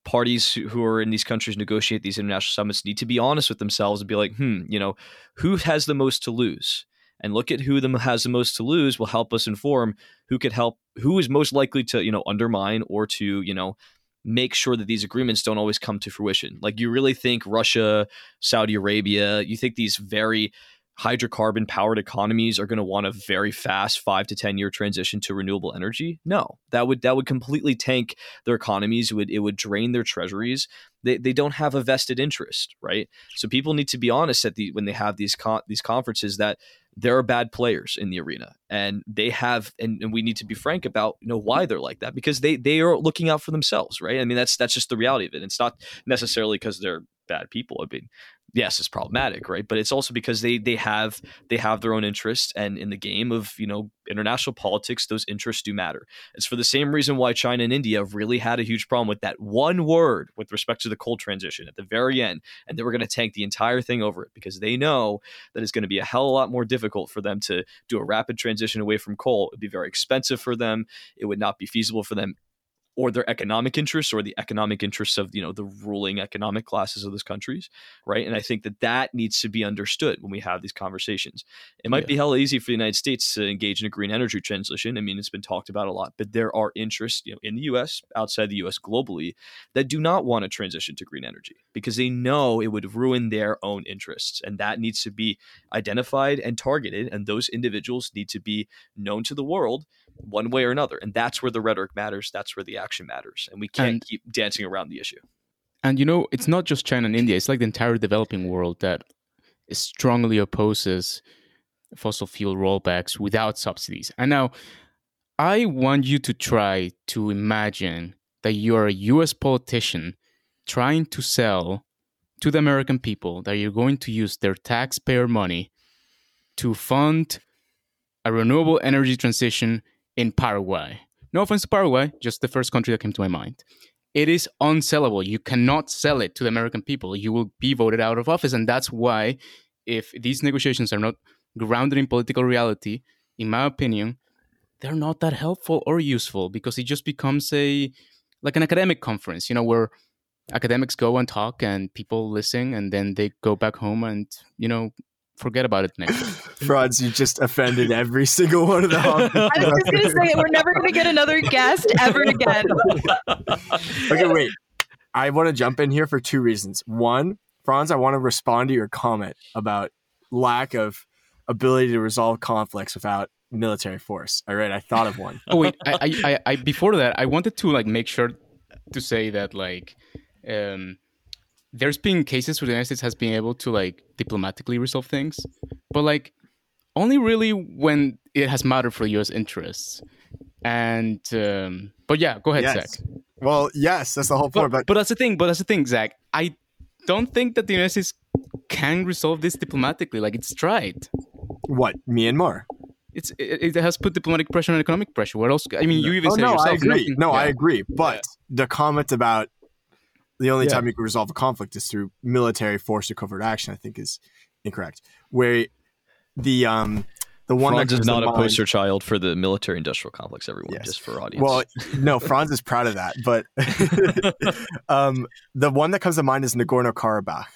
parties who are in these countries negotiate these international summits need to be honest with themselves and be like, hmm, you know, who has the most to lose? And look at who has the most to lose will help us inform who could help who is most likely to you know undermine or to you know make sure that these agreements don't always come to fruition. Like you really think russia saudi arabia you think these very hydrocarbon powered economies are going to want a very fast 5 to 10 year transition to renewable energy? No that would that would completely tank their economies it would it would drain their treasuries. They, they don't have a vested interest right? So people need to be honest at the when they have these con- these conferences that there are bad players in the arena and they have and, and, we need to be frank about you know why they're like that because they they are looking out for themselves right? I mean that's that's just the reality of it. It's not necessarily because they're bad people i mean yes, it's problematic, right? But it's also because they they have they have their own interests, and in the game of you know international politics, those interests do matter. It's for the same reason why China and India have really had a huge problem with that one word with respect to the coal transition at the very end, and they were going to tank the entire thing over it because they know that it's going to be a hell of a lot more difficult for them to do a rapid transition away from coal. It'd be very expensive for them. It would not be feasible for them or their economic interests or the economic interests of you know the ruling economic classes of those countries right? And i think that that needs to be understood when we have these conversations. It might yeah. be hella easy for the united states to engage in a green energy transition. I mean it's been talked about a lot but there are interests you know in the us outside the us globally that do not want to transition to green energy because they know it would ruin their own interests and that needs to be identified and targeted and those individuals need to be known to the world one way or another. And that's where the rhetoric matters. That's where the action matters. And we can't and, keep dancing around the issue. And you know, it's not just China and India, it's like the entire developing world that strongly opposes fossil fuel rollbacks without subsidies. And now, I want you to try to imagine that you're a US politician trying to sell to the American people that you're going to use their taxpayer money to fund a renewable energy transition in Paraguay. No offense to Paraguay, just the first country that came to my mind. it is unsellable. You cannot sell it to the American people. You will be voted out of office. And that's why, if these negotiations are not grounded in political reality, in my opinion, they're not that helpful or useful because it just becomes a like an academic conference, you know, where academics go and talk and people listen and then they go back home and, you know, forget about it next week. Franz, you just offended every single one of the I was just going to say, we're never going to get another guest ever again. okay, wait. I want to jump in here for two reasons. One, Franz, I want to respond to your comment about lack of ability to resolve conflicts without military force. All right, I thought of one. oh wait, I, I, I, I, before that, I wanted to like make sure to say that like, um, there's been cases where the United States has been able to like diplomatically resolve things, but like only really when it has mattered for U.S. interests. And um, but yeah, go ahead, Yes. Zach. Well, yes, that's the whole point. But, but that's the thing. But that's the thing, Zach. I don't think that the United States can resolve this diplomatically. Like it's tried. what Myanmar? It's it, it has put diplomatic pressure and economic pressure. What else? I mean, you even oh say no, yourself. I agree. nothing- no, I agree. But the comment about the only Yeah. time you can resolve a conflict is through military force or covert action, I think is incorrect. Where the um the one Franz that is not a poster child for the military industrial complex, everyone, Yes. just for audience. Well, no, Franz is proud of that, but um, the one that comes to mind is Nagorno Karabakh,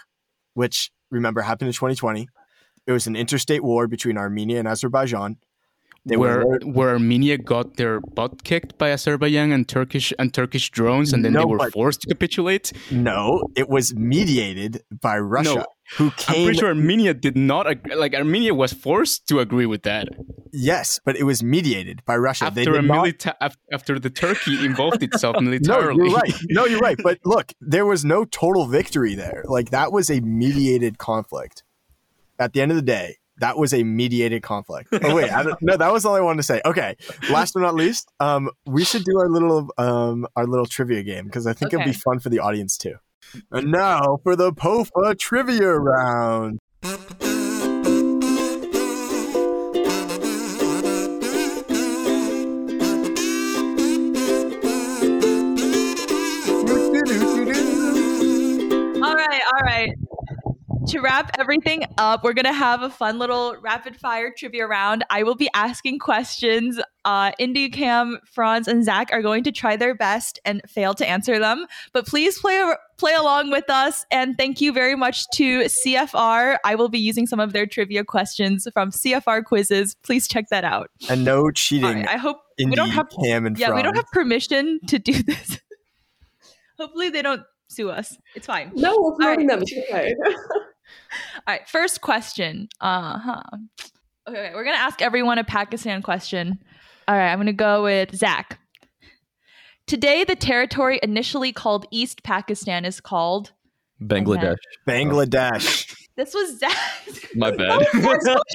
which remember happened in 2020. It was an interstate war between Armenia and Azerbaijan. They where were where Armenia got their butt kicked by Azerbaijan and Turkish and Turkish drones, and then they were forced to capitulate. no, it was mediated by Russia, No, who I'm pretty sure Armenia did not ag- like Armenia was forced to agree with that Yes, but it was mediated by Russia. they after a not. milita- after the Turkey involved itself militarily. No, you're right. No, you're right. But look, there was no total victory there. Like that was a mediated conflict. At the end of the day, that was a mediated conflict. Oh wait, I don't, no, that was all I wanted to say. Okay, last but not least, um, we should do our little um our little trivia game because I think it'll be fun for the audience too. And now for the POFA trivia round. To wrap everything up, we're going to have a fun little rapid fire trivia round. I will be asking questions. Uh, Indy, Cam, Franz, and Zach are going to try their best and fail to answer them. But please play play along with us. And thank you very much to CFR. I will be using some of their trivia questions from CFR quizzes. Please check that out. And no cheating. right, I hope in we don't have Cam and yeah, we don't have permission to do this. Hopefully, they don't sue us. It's fine. No, we're promoting right. them. It's okay. All right, first question. Uh huh. Okay, okay, we're gonna ask everyone a Pakistan question. All right, I'm gonna go with Zach. Today, the territory initially called East Pakistan is called. Bangladesh. Bangladesh. This was Zach. My bad.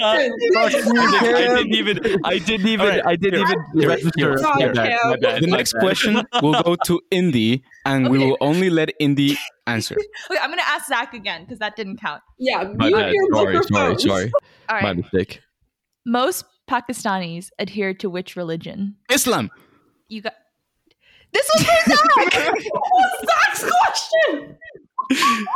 I didn't even. I didn't even. All right, I didn't here, even here, register. here, God, here. Cam. My bad. The my next bad. question will go to Indy, and we will only let Indy answer. okay, I'm gonna ask Zach again because that didn't count. yeah, My mute bad. your Sorry, sorry, microphones. sorry. All right. My mistake. Most Pakistanis adhere to which religion? Islam. You got. This was for Zach. Zach's question.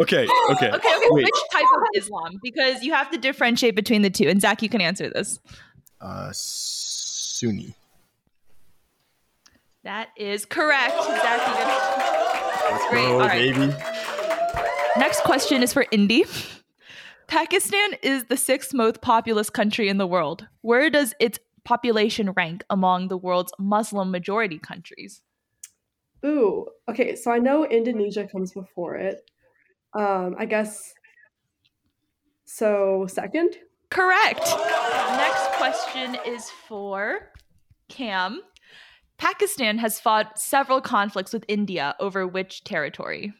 Okay. Okay. okay, okay. Wait. Which type of Islam? Because you have to differentiate between the two. And Zach, you can answer this. Uh, Sunni. That is correct. Zach, you get Let's Great, go, all right. baby. Next question is for Indy. Pakistan is the sixth most populous country in the world. Where does its population rank among the world's Muslim majority countries? Ooh, okay. So I know Indonesia comes before it. Um, I guess. So second. Correct. Next question is for Cam. Pakistan has fought several conflicts with India over which territory?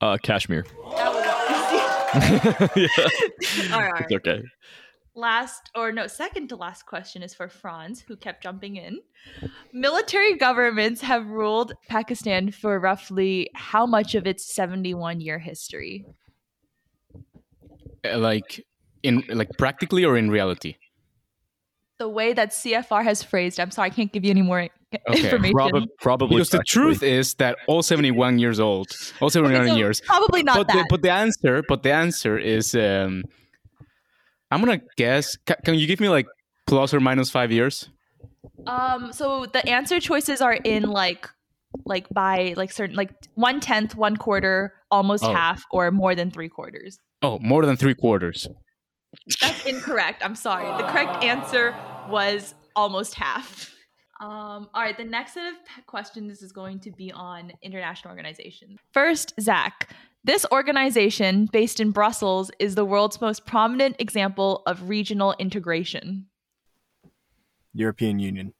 Uh, Kashmir. That was yeah. easy. all right, all right. It's okay. Last, or no, second to last question is for Franz, who kept jumping in. Military governments have ruled Pakistan for roughly how much of its 71 year history? Uh, Like in like practically or in reality? The way that CFR has phrased, I'm sorry, I can't give you any more Okay. information. Prob- probably Because the truth is that all 71 years old, all 71 Okay, so years. Probably not but that. The, but the answer, but the answer is, um, I'm gonna guess. Ca can you give me like plus or minus five years? Um, so the answer choices are in like like by like certain like one tenth, one quarter, almost Oh. half, or more than three quarters. Oh, more than three quarters. That's incorrect. I'm sorry. The correct answer was almost half. Um, all right, the next set of questions is going to be on international organizations. First, Zach. This organization, based in Brussels, is the world's most prominent example of regional integration. European Union.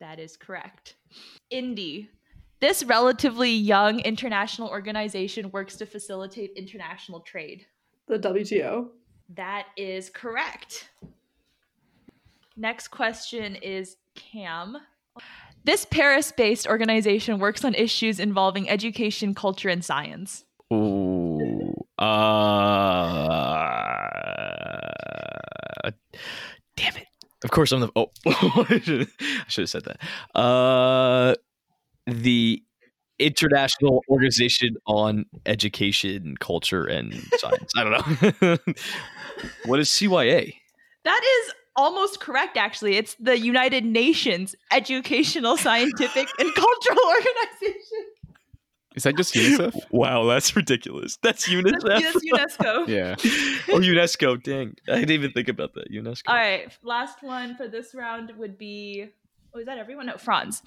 That is correct. Indy. This relatively young international organization works to facilitate international trade. The WTO. That is correct. Next question is Cam. This Paris based organization works on issues involving education, culture, and science. Ooh. Uh, damn it. Of course I'm the oh I should have said that. Uh the International Organization on Education, Culture and Science. I don't know. what is CYA? That is almost correct, actually. It's the United Nations Educational, Scientific, and Cultural Organization. Is that just UNICEF? Wow, that's ridiculous. That's That's, UNICEF. that's UNESCO. yeah. oh, UNESCO. Dang. I didn't even think about that. UNESCO. All right, last one for this round would be. Oh, is that everyone? No, Franz.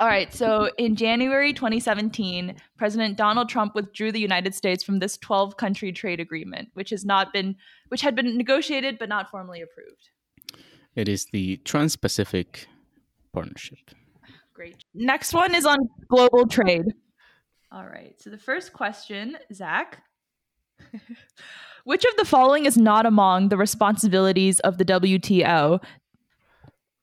All right, so in January 2017, President Donald Trump withdrew the United States from this 12 country trade agreement, which has not been which had been negotiated but not formally approved. It is the Trans Pacific Partnership. Great. Next one is on global trade. All right. So the first question, Zach. Which of the following is not among the responsibilities of the WTO?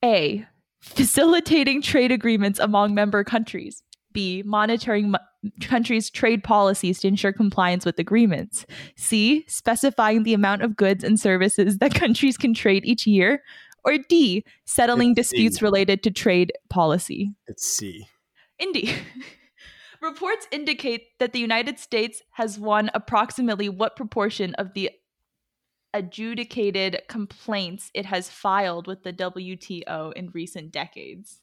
A. Facilitating trade agreements among member countries. B. Monitoring mo- countries' trade policies to ensure compliance with agreements. C. Specifying the amount of goods and services that countries can trade each year. Or D. Settling It's C. disputes related to trade policy. It's C. Indy. Reports indicate that the United States has won approximately what proportion of the adjudicated complaints it has filed with the WTO in recent decades?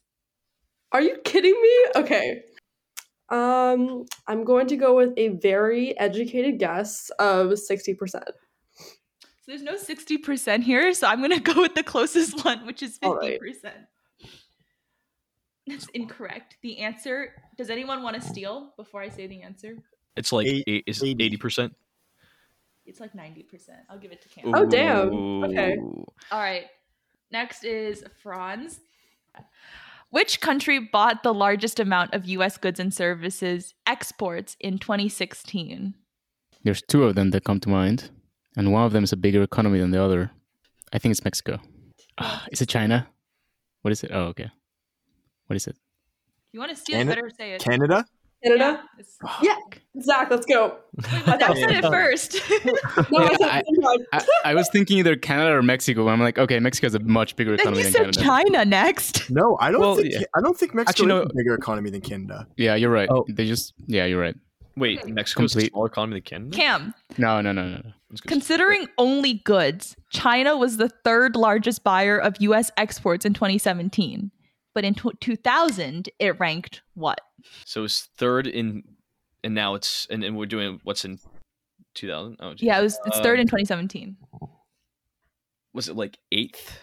Are you kidding me? Okay. Um, I'm going to go with a very educated guess of 60%. So there's no 60% here, so I'm going to go with the closest one, which is 50%. All right. That's incorrect. The answer, does anyone want to steal before I say the answer? It's like Eight- eight, is 80. 80%. It's like 90%. I'll give it to Cam. Oh, damn. Okay. All right. Next is Franz. Which country bought the largest amount of US goods and services exports in 2016? There's two of them that come to mind, and one of them is a bigger economy than the other. I think it's Mexico. Ah, is it China? What is it? Oh, okay. What is it? You want to steal, you Canada- better say it. Canada? Canada? Yeah, Yeah. Zach, let's go. Wait, but I said it first. No, I Yeah, said I- I, I was thinking either Canada or Mexico. I'm like, okay, Mexico has a much bigger then economy you than said Canada. China next. No, I don't Well, think yeah. I don't think Mexico Actually, no. is a bigger economy than Canada. Yeah, you're right. Oh. They just yeah, you're right. Wait, Mexico's a smaller economy than Canada? Cam, No, no, no, no, no. Let's considering only goods, China was the third largest buyer of US exports in 2017. But in tw 2000, it ranked what? So it's third in, and now it's, and, and we're doing what's in 2000? Oh, geez. Yeah, it was it's Uh, third in 2017. Was it like eighth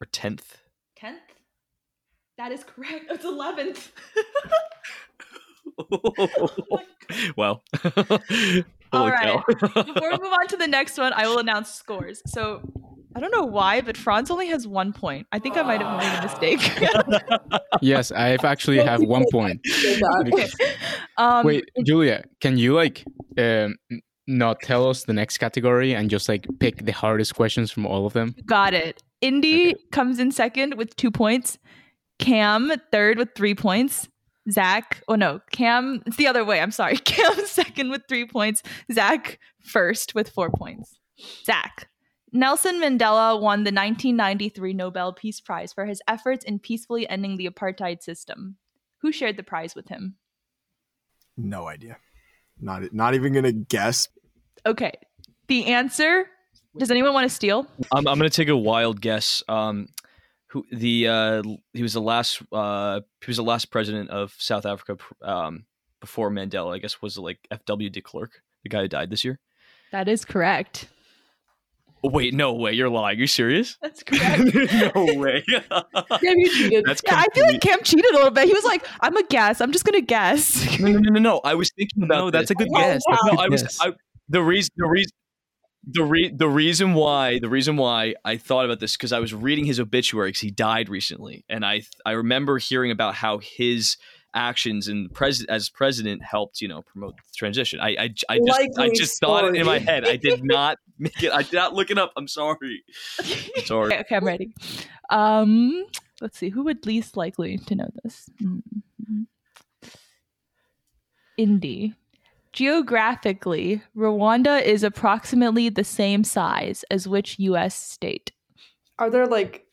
or 10th? 10th? That is correct. It's 11th. wow. All Holy right. Before we move on to the next one, I will announce scores. So I don't know why, but Franz only has one point. I think I might have made a mistake. Yes, I actually have one point. Because- um, Wait, Julia, can you like um, not tell us the next category and just like pick the hardest questions from all of them? Got it. Indy Okay. comes in second with two points. Cam third with three points. Zach, oh no, Cam, it's the other way. I'm sorry. Cam second with three points. Zach first with four points. Zach, Nelson Mandela won the 1993 Nobel Peace Prize for his efforts in peacefully ending the apartheid system. Who shared the prize with him? No idea. Not not even gonna guess. Okay. The answer. Does anyone want to steal? I'm, I'm going to take a wild guess. Um, who the uh, he was the last uh, he was the last president of South Africa um, before Mandela. I guess was like F.W. de Klerk, the guy who died this year. That is correct. Oh, wait, no way! You're lying. Are you serious? That's correct. no way. Cam, you cheated. That's yeah, I feel like Cam cheated a little bit. He was like, "I'm a guess. I'm just gonna guess." no, no, no, no, no. I was thinking about. No, that's a this. good oh, guess. That's a No, I was. I, the reason. The reason. The re- the reason why the reason why I thought about this because I was reading his obituary because he died recently and I I remember hearing about how his actions in pres- as president helped you know promote the transition. I I, I just I Likely just thought it in my head. I did not make it. I did not look it up. I'm sorry. Sorry. okay, okay, I'm ready. Um, let's see. Who would least likely to know this? Mhm. Indy. Geographically, Rwanda is approximately the same size as which U.S. state? Are there like,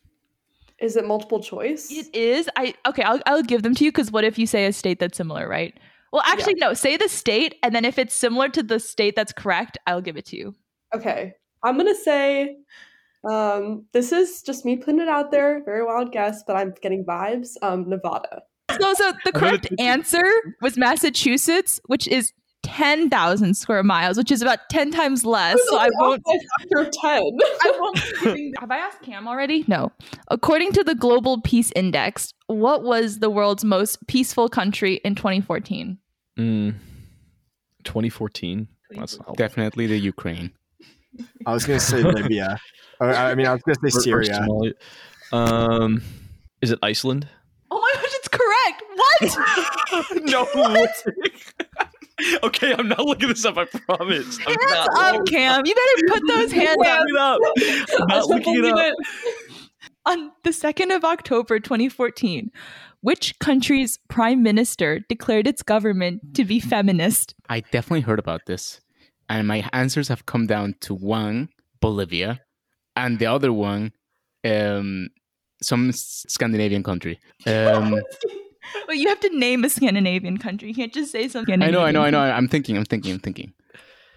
is it multiple choice? It is. I okay. I'll I'll give them to you because what if you say a state that's similar, right? Well, actually, no. Say the state, and then if it's similar to the state that's correct, I'll give it to you. Okay, I'm gonna say, um, this is just me putting it out there. Very wild guess, but I'm getting vibes. Um, Nevada. So, so the correct answer was Massachusetts, which is ten thousand square miles, which is about ten times less. So I won't. After ten. I won't. be giving- Have I asked Cam already? No. According to the Global Peace Index, what was the world's most peaceful country in 2014? Mm, 2014. That's not Definitely the Ukraine. I was gonna say Libya. I mean, I was gonna say Or- or Syria. Um, is it Iceland? Oh my gosh, it's correct. What? no. okay, I'm not looking this up. I promise. I'm Hands not up, Cam. You better put those hands up. looking it up. I'm not looking it up. On the 2nd of October 2014, which country's prime minister declared its government to be feminist? I definitely heard about this. And my answers have come down to one, Bolivia, and the other one, um, some Scandinavian country. Um, But you have to name a Scandinavian country. You can't just say something. I know, I know, I know. I'm thinking, I'm thinking, I'm thinking.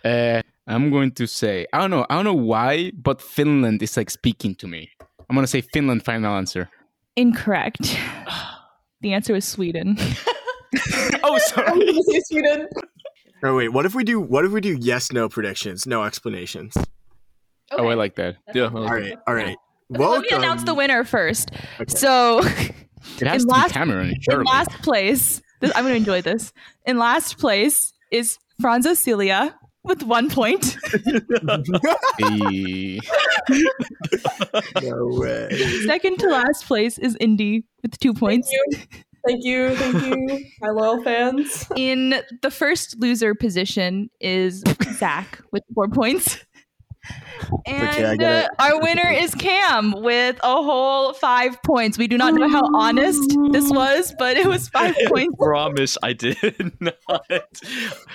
Uh, I'm going to say, I don't know, I don't know why, but Finland is like speaking to me. I'm gonna say Finland. Final answer. Incorrect. The answer was Sweden. oh, I'm sorry. gonna say Sweden. Oh wait, what if we do? What if we do yes no predictions, no explanations? Oh, I like that. Yeah. All right, all right. Let Welcome. me announce the winner first. Okay. So, It has In to last- be Cameron, in surely. last place, this, I'm going to enjoy this. In last place is Franz Celia with one point. The- no way. Second to last place is Indy with two points. Thank you, thank you, my loyal fans. In the first loser position is Zach with four points. And Okay, I uh, our winner is Cam with a whole five points. We do not know how honest this was, but it was five points. promise I did not. I Yeah,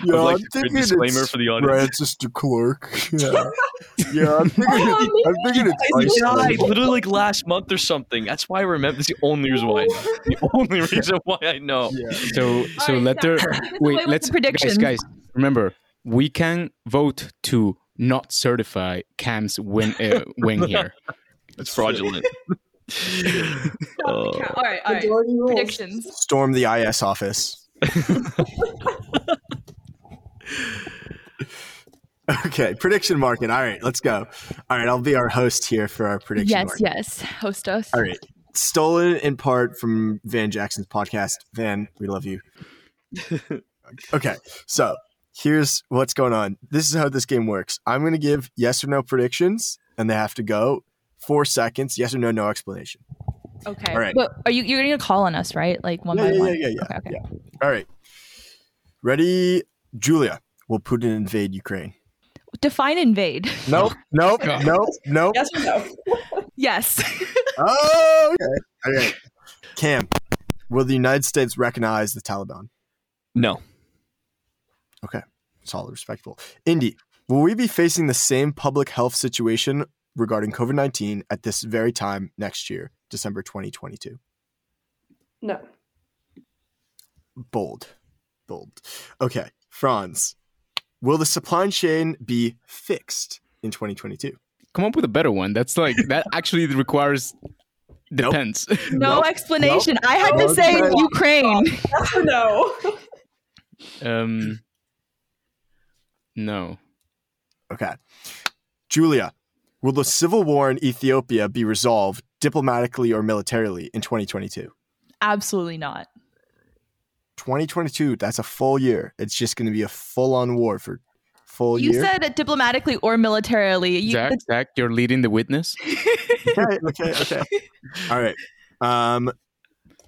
would like I'm to put a thinking disclaimer for the audience. Francis de Klerk. Yeah, yeah. I'm thinking. Oh, It's, I'm thinking it's He died literally like last month or something. That's why I remember. That's the only reason why. I know. The only reason why I know. Yeah. so, so right, let Zach, her take us wait. Let's the predictions. guys, guys. Remember, we can vote to not certify Cam's win uh, win here. It's fraudulent. Uh, All right, all right. Majority. Predictions. Storm the IS office. okay, prediction market. All right, let's go. All right, I'll be our host here for our prediction Yes, market. yes. Host us. All right. Stolen in part from Van Jackson's podcast. Van, we love you. okay, so here's what's going on. This is how this game works. I'm going to give yes or no predictions, and they have to go four seconds. Yes or no, no explanation. Okay. All right. But are you you're gonna call on us, right? Like one Yeah, by yeah, one. yeah, yeah, yeah, Okay, okay. All right. Ready, Julia? Will Putin invade Ukraine? Define invade. Nope, nope, God. nope, nope. Yes or no? yes. Oh, okay. Okay. Cam, will the United States recognize the Taliban? no. Solid, respectful. Indy, will we be facing the same public health situation regarding COVID 19 at this very time next year, December 2022? No. Bold. Bold. Okay. Franz, will the supply chain be fixed in 2022? Come up with a better one. That's like that actually requires Nope. depends. No Nope. explanation. I had to say Ukraine. No? um, no. Okay. Julia, will the civil war in Ethiopia be resolved diplomatically or militarily in 2022? Absolutely not. 2022, that's a full year. It's just going to be a full on war for full You year. You said diplomatically or militarily. You, Zach, Zach, you're leading the witness. okay, okay, okay. All right. Um,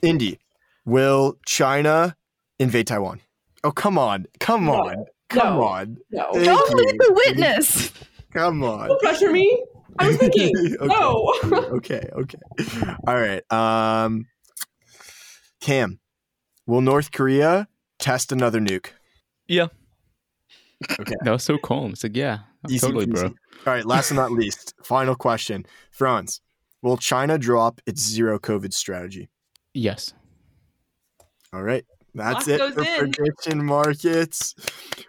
Indy, will China invade Taiwan? Oh, come on. Come No. on. Come No. on. No. Thank Don't you. lead the witness. Come on. Don't pressure me. I was thinking. okay. No. okay, okay. All right. Um Cam, will North Korea test another nuke? Yeah. Okay. That was so calm. It's like, yeah, Easy totally, bro. All right, last but not least, final question. Franz, will China drop its zero COVID strategy? Yes. All right. That's Lock it for in. prediction markets.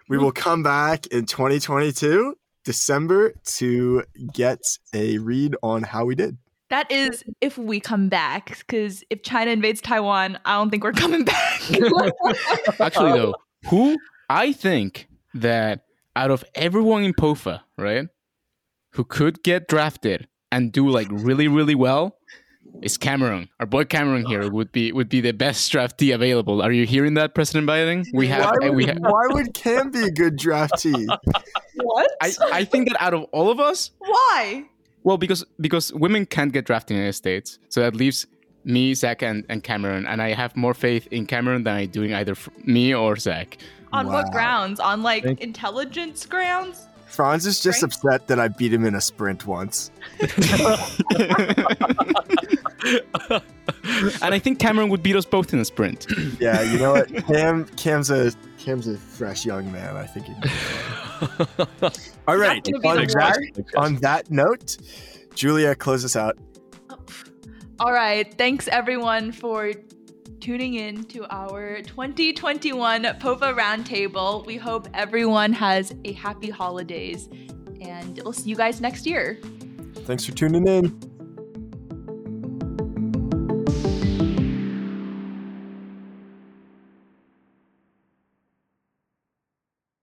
We will come back in 2022, December, to get a read on how we did. That is if we come back, because if China invades Taiwan, I don't think we're coming back. Actually, though, who I think that out of everyone in POFA, right, who could get drafted and do like really, really well, is Cameron. Our boy Cameron here would be would be the best draftee available. Are you hearing that, President Biden? We have, why, would, we have. why would Cam be a good draftee? what? I, I think that out of all of us, Why? well, because because women can't get drafted in the United States, so that leaves me, Zach, and, and Cameron, and I have more faith in Cameron than I do in either f- me or Zach. On Wow. what grounds? On like Thank- intelligence grounds? Franz is just Right? upset that I beat him in a sprint once. and I think Cameron would beat us both in a sprint. Yeah, you know what? Cam Cam's a Cam's a fresh young man. I think. He'd. All right. On that, on that note, Julia, close us out. All right. Thanks everyone for tuning in to our 2021 POFA Roundtable. We hope everyone has a happy holidays and we'll see you guys next year. Thanks for tuning in.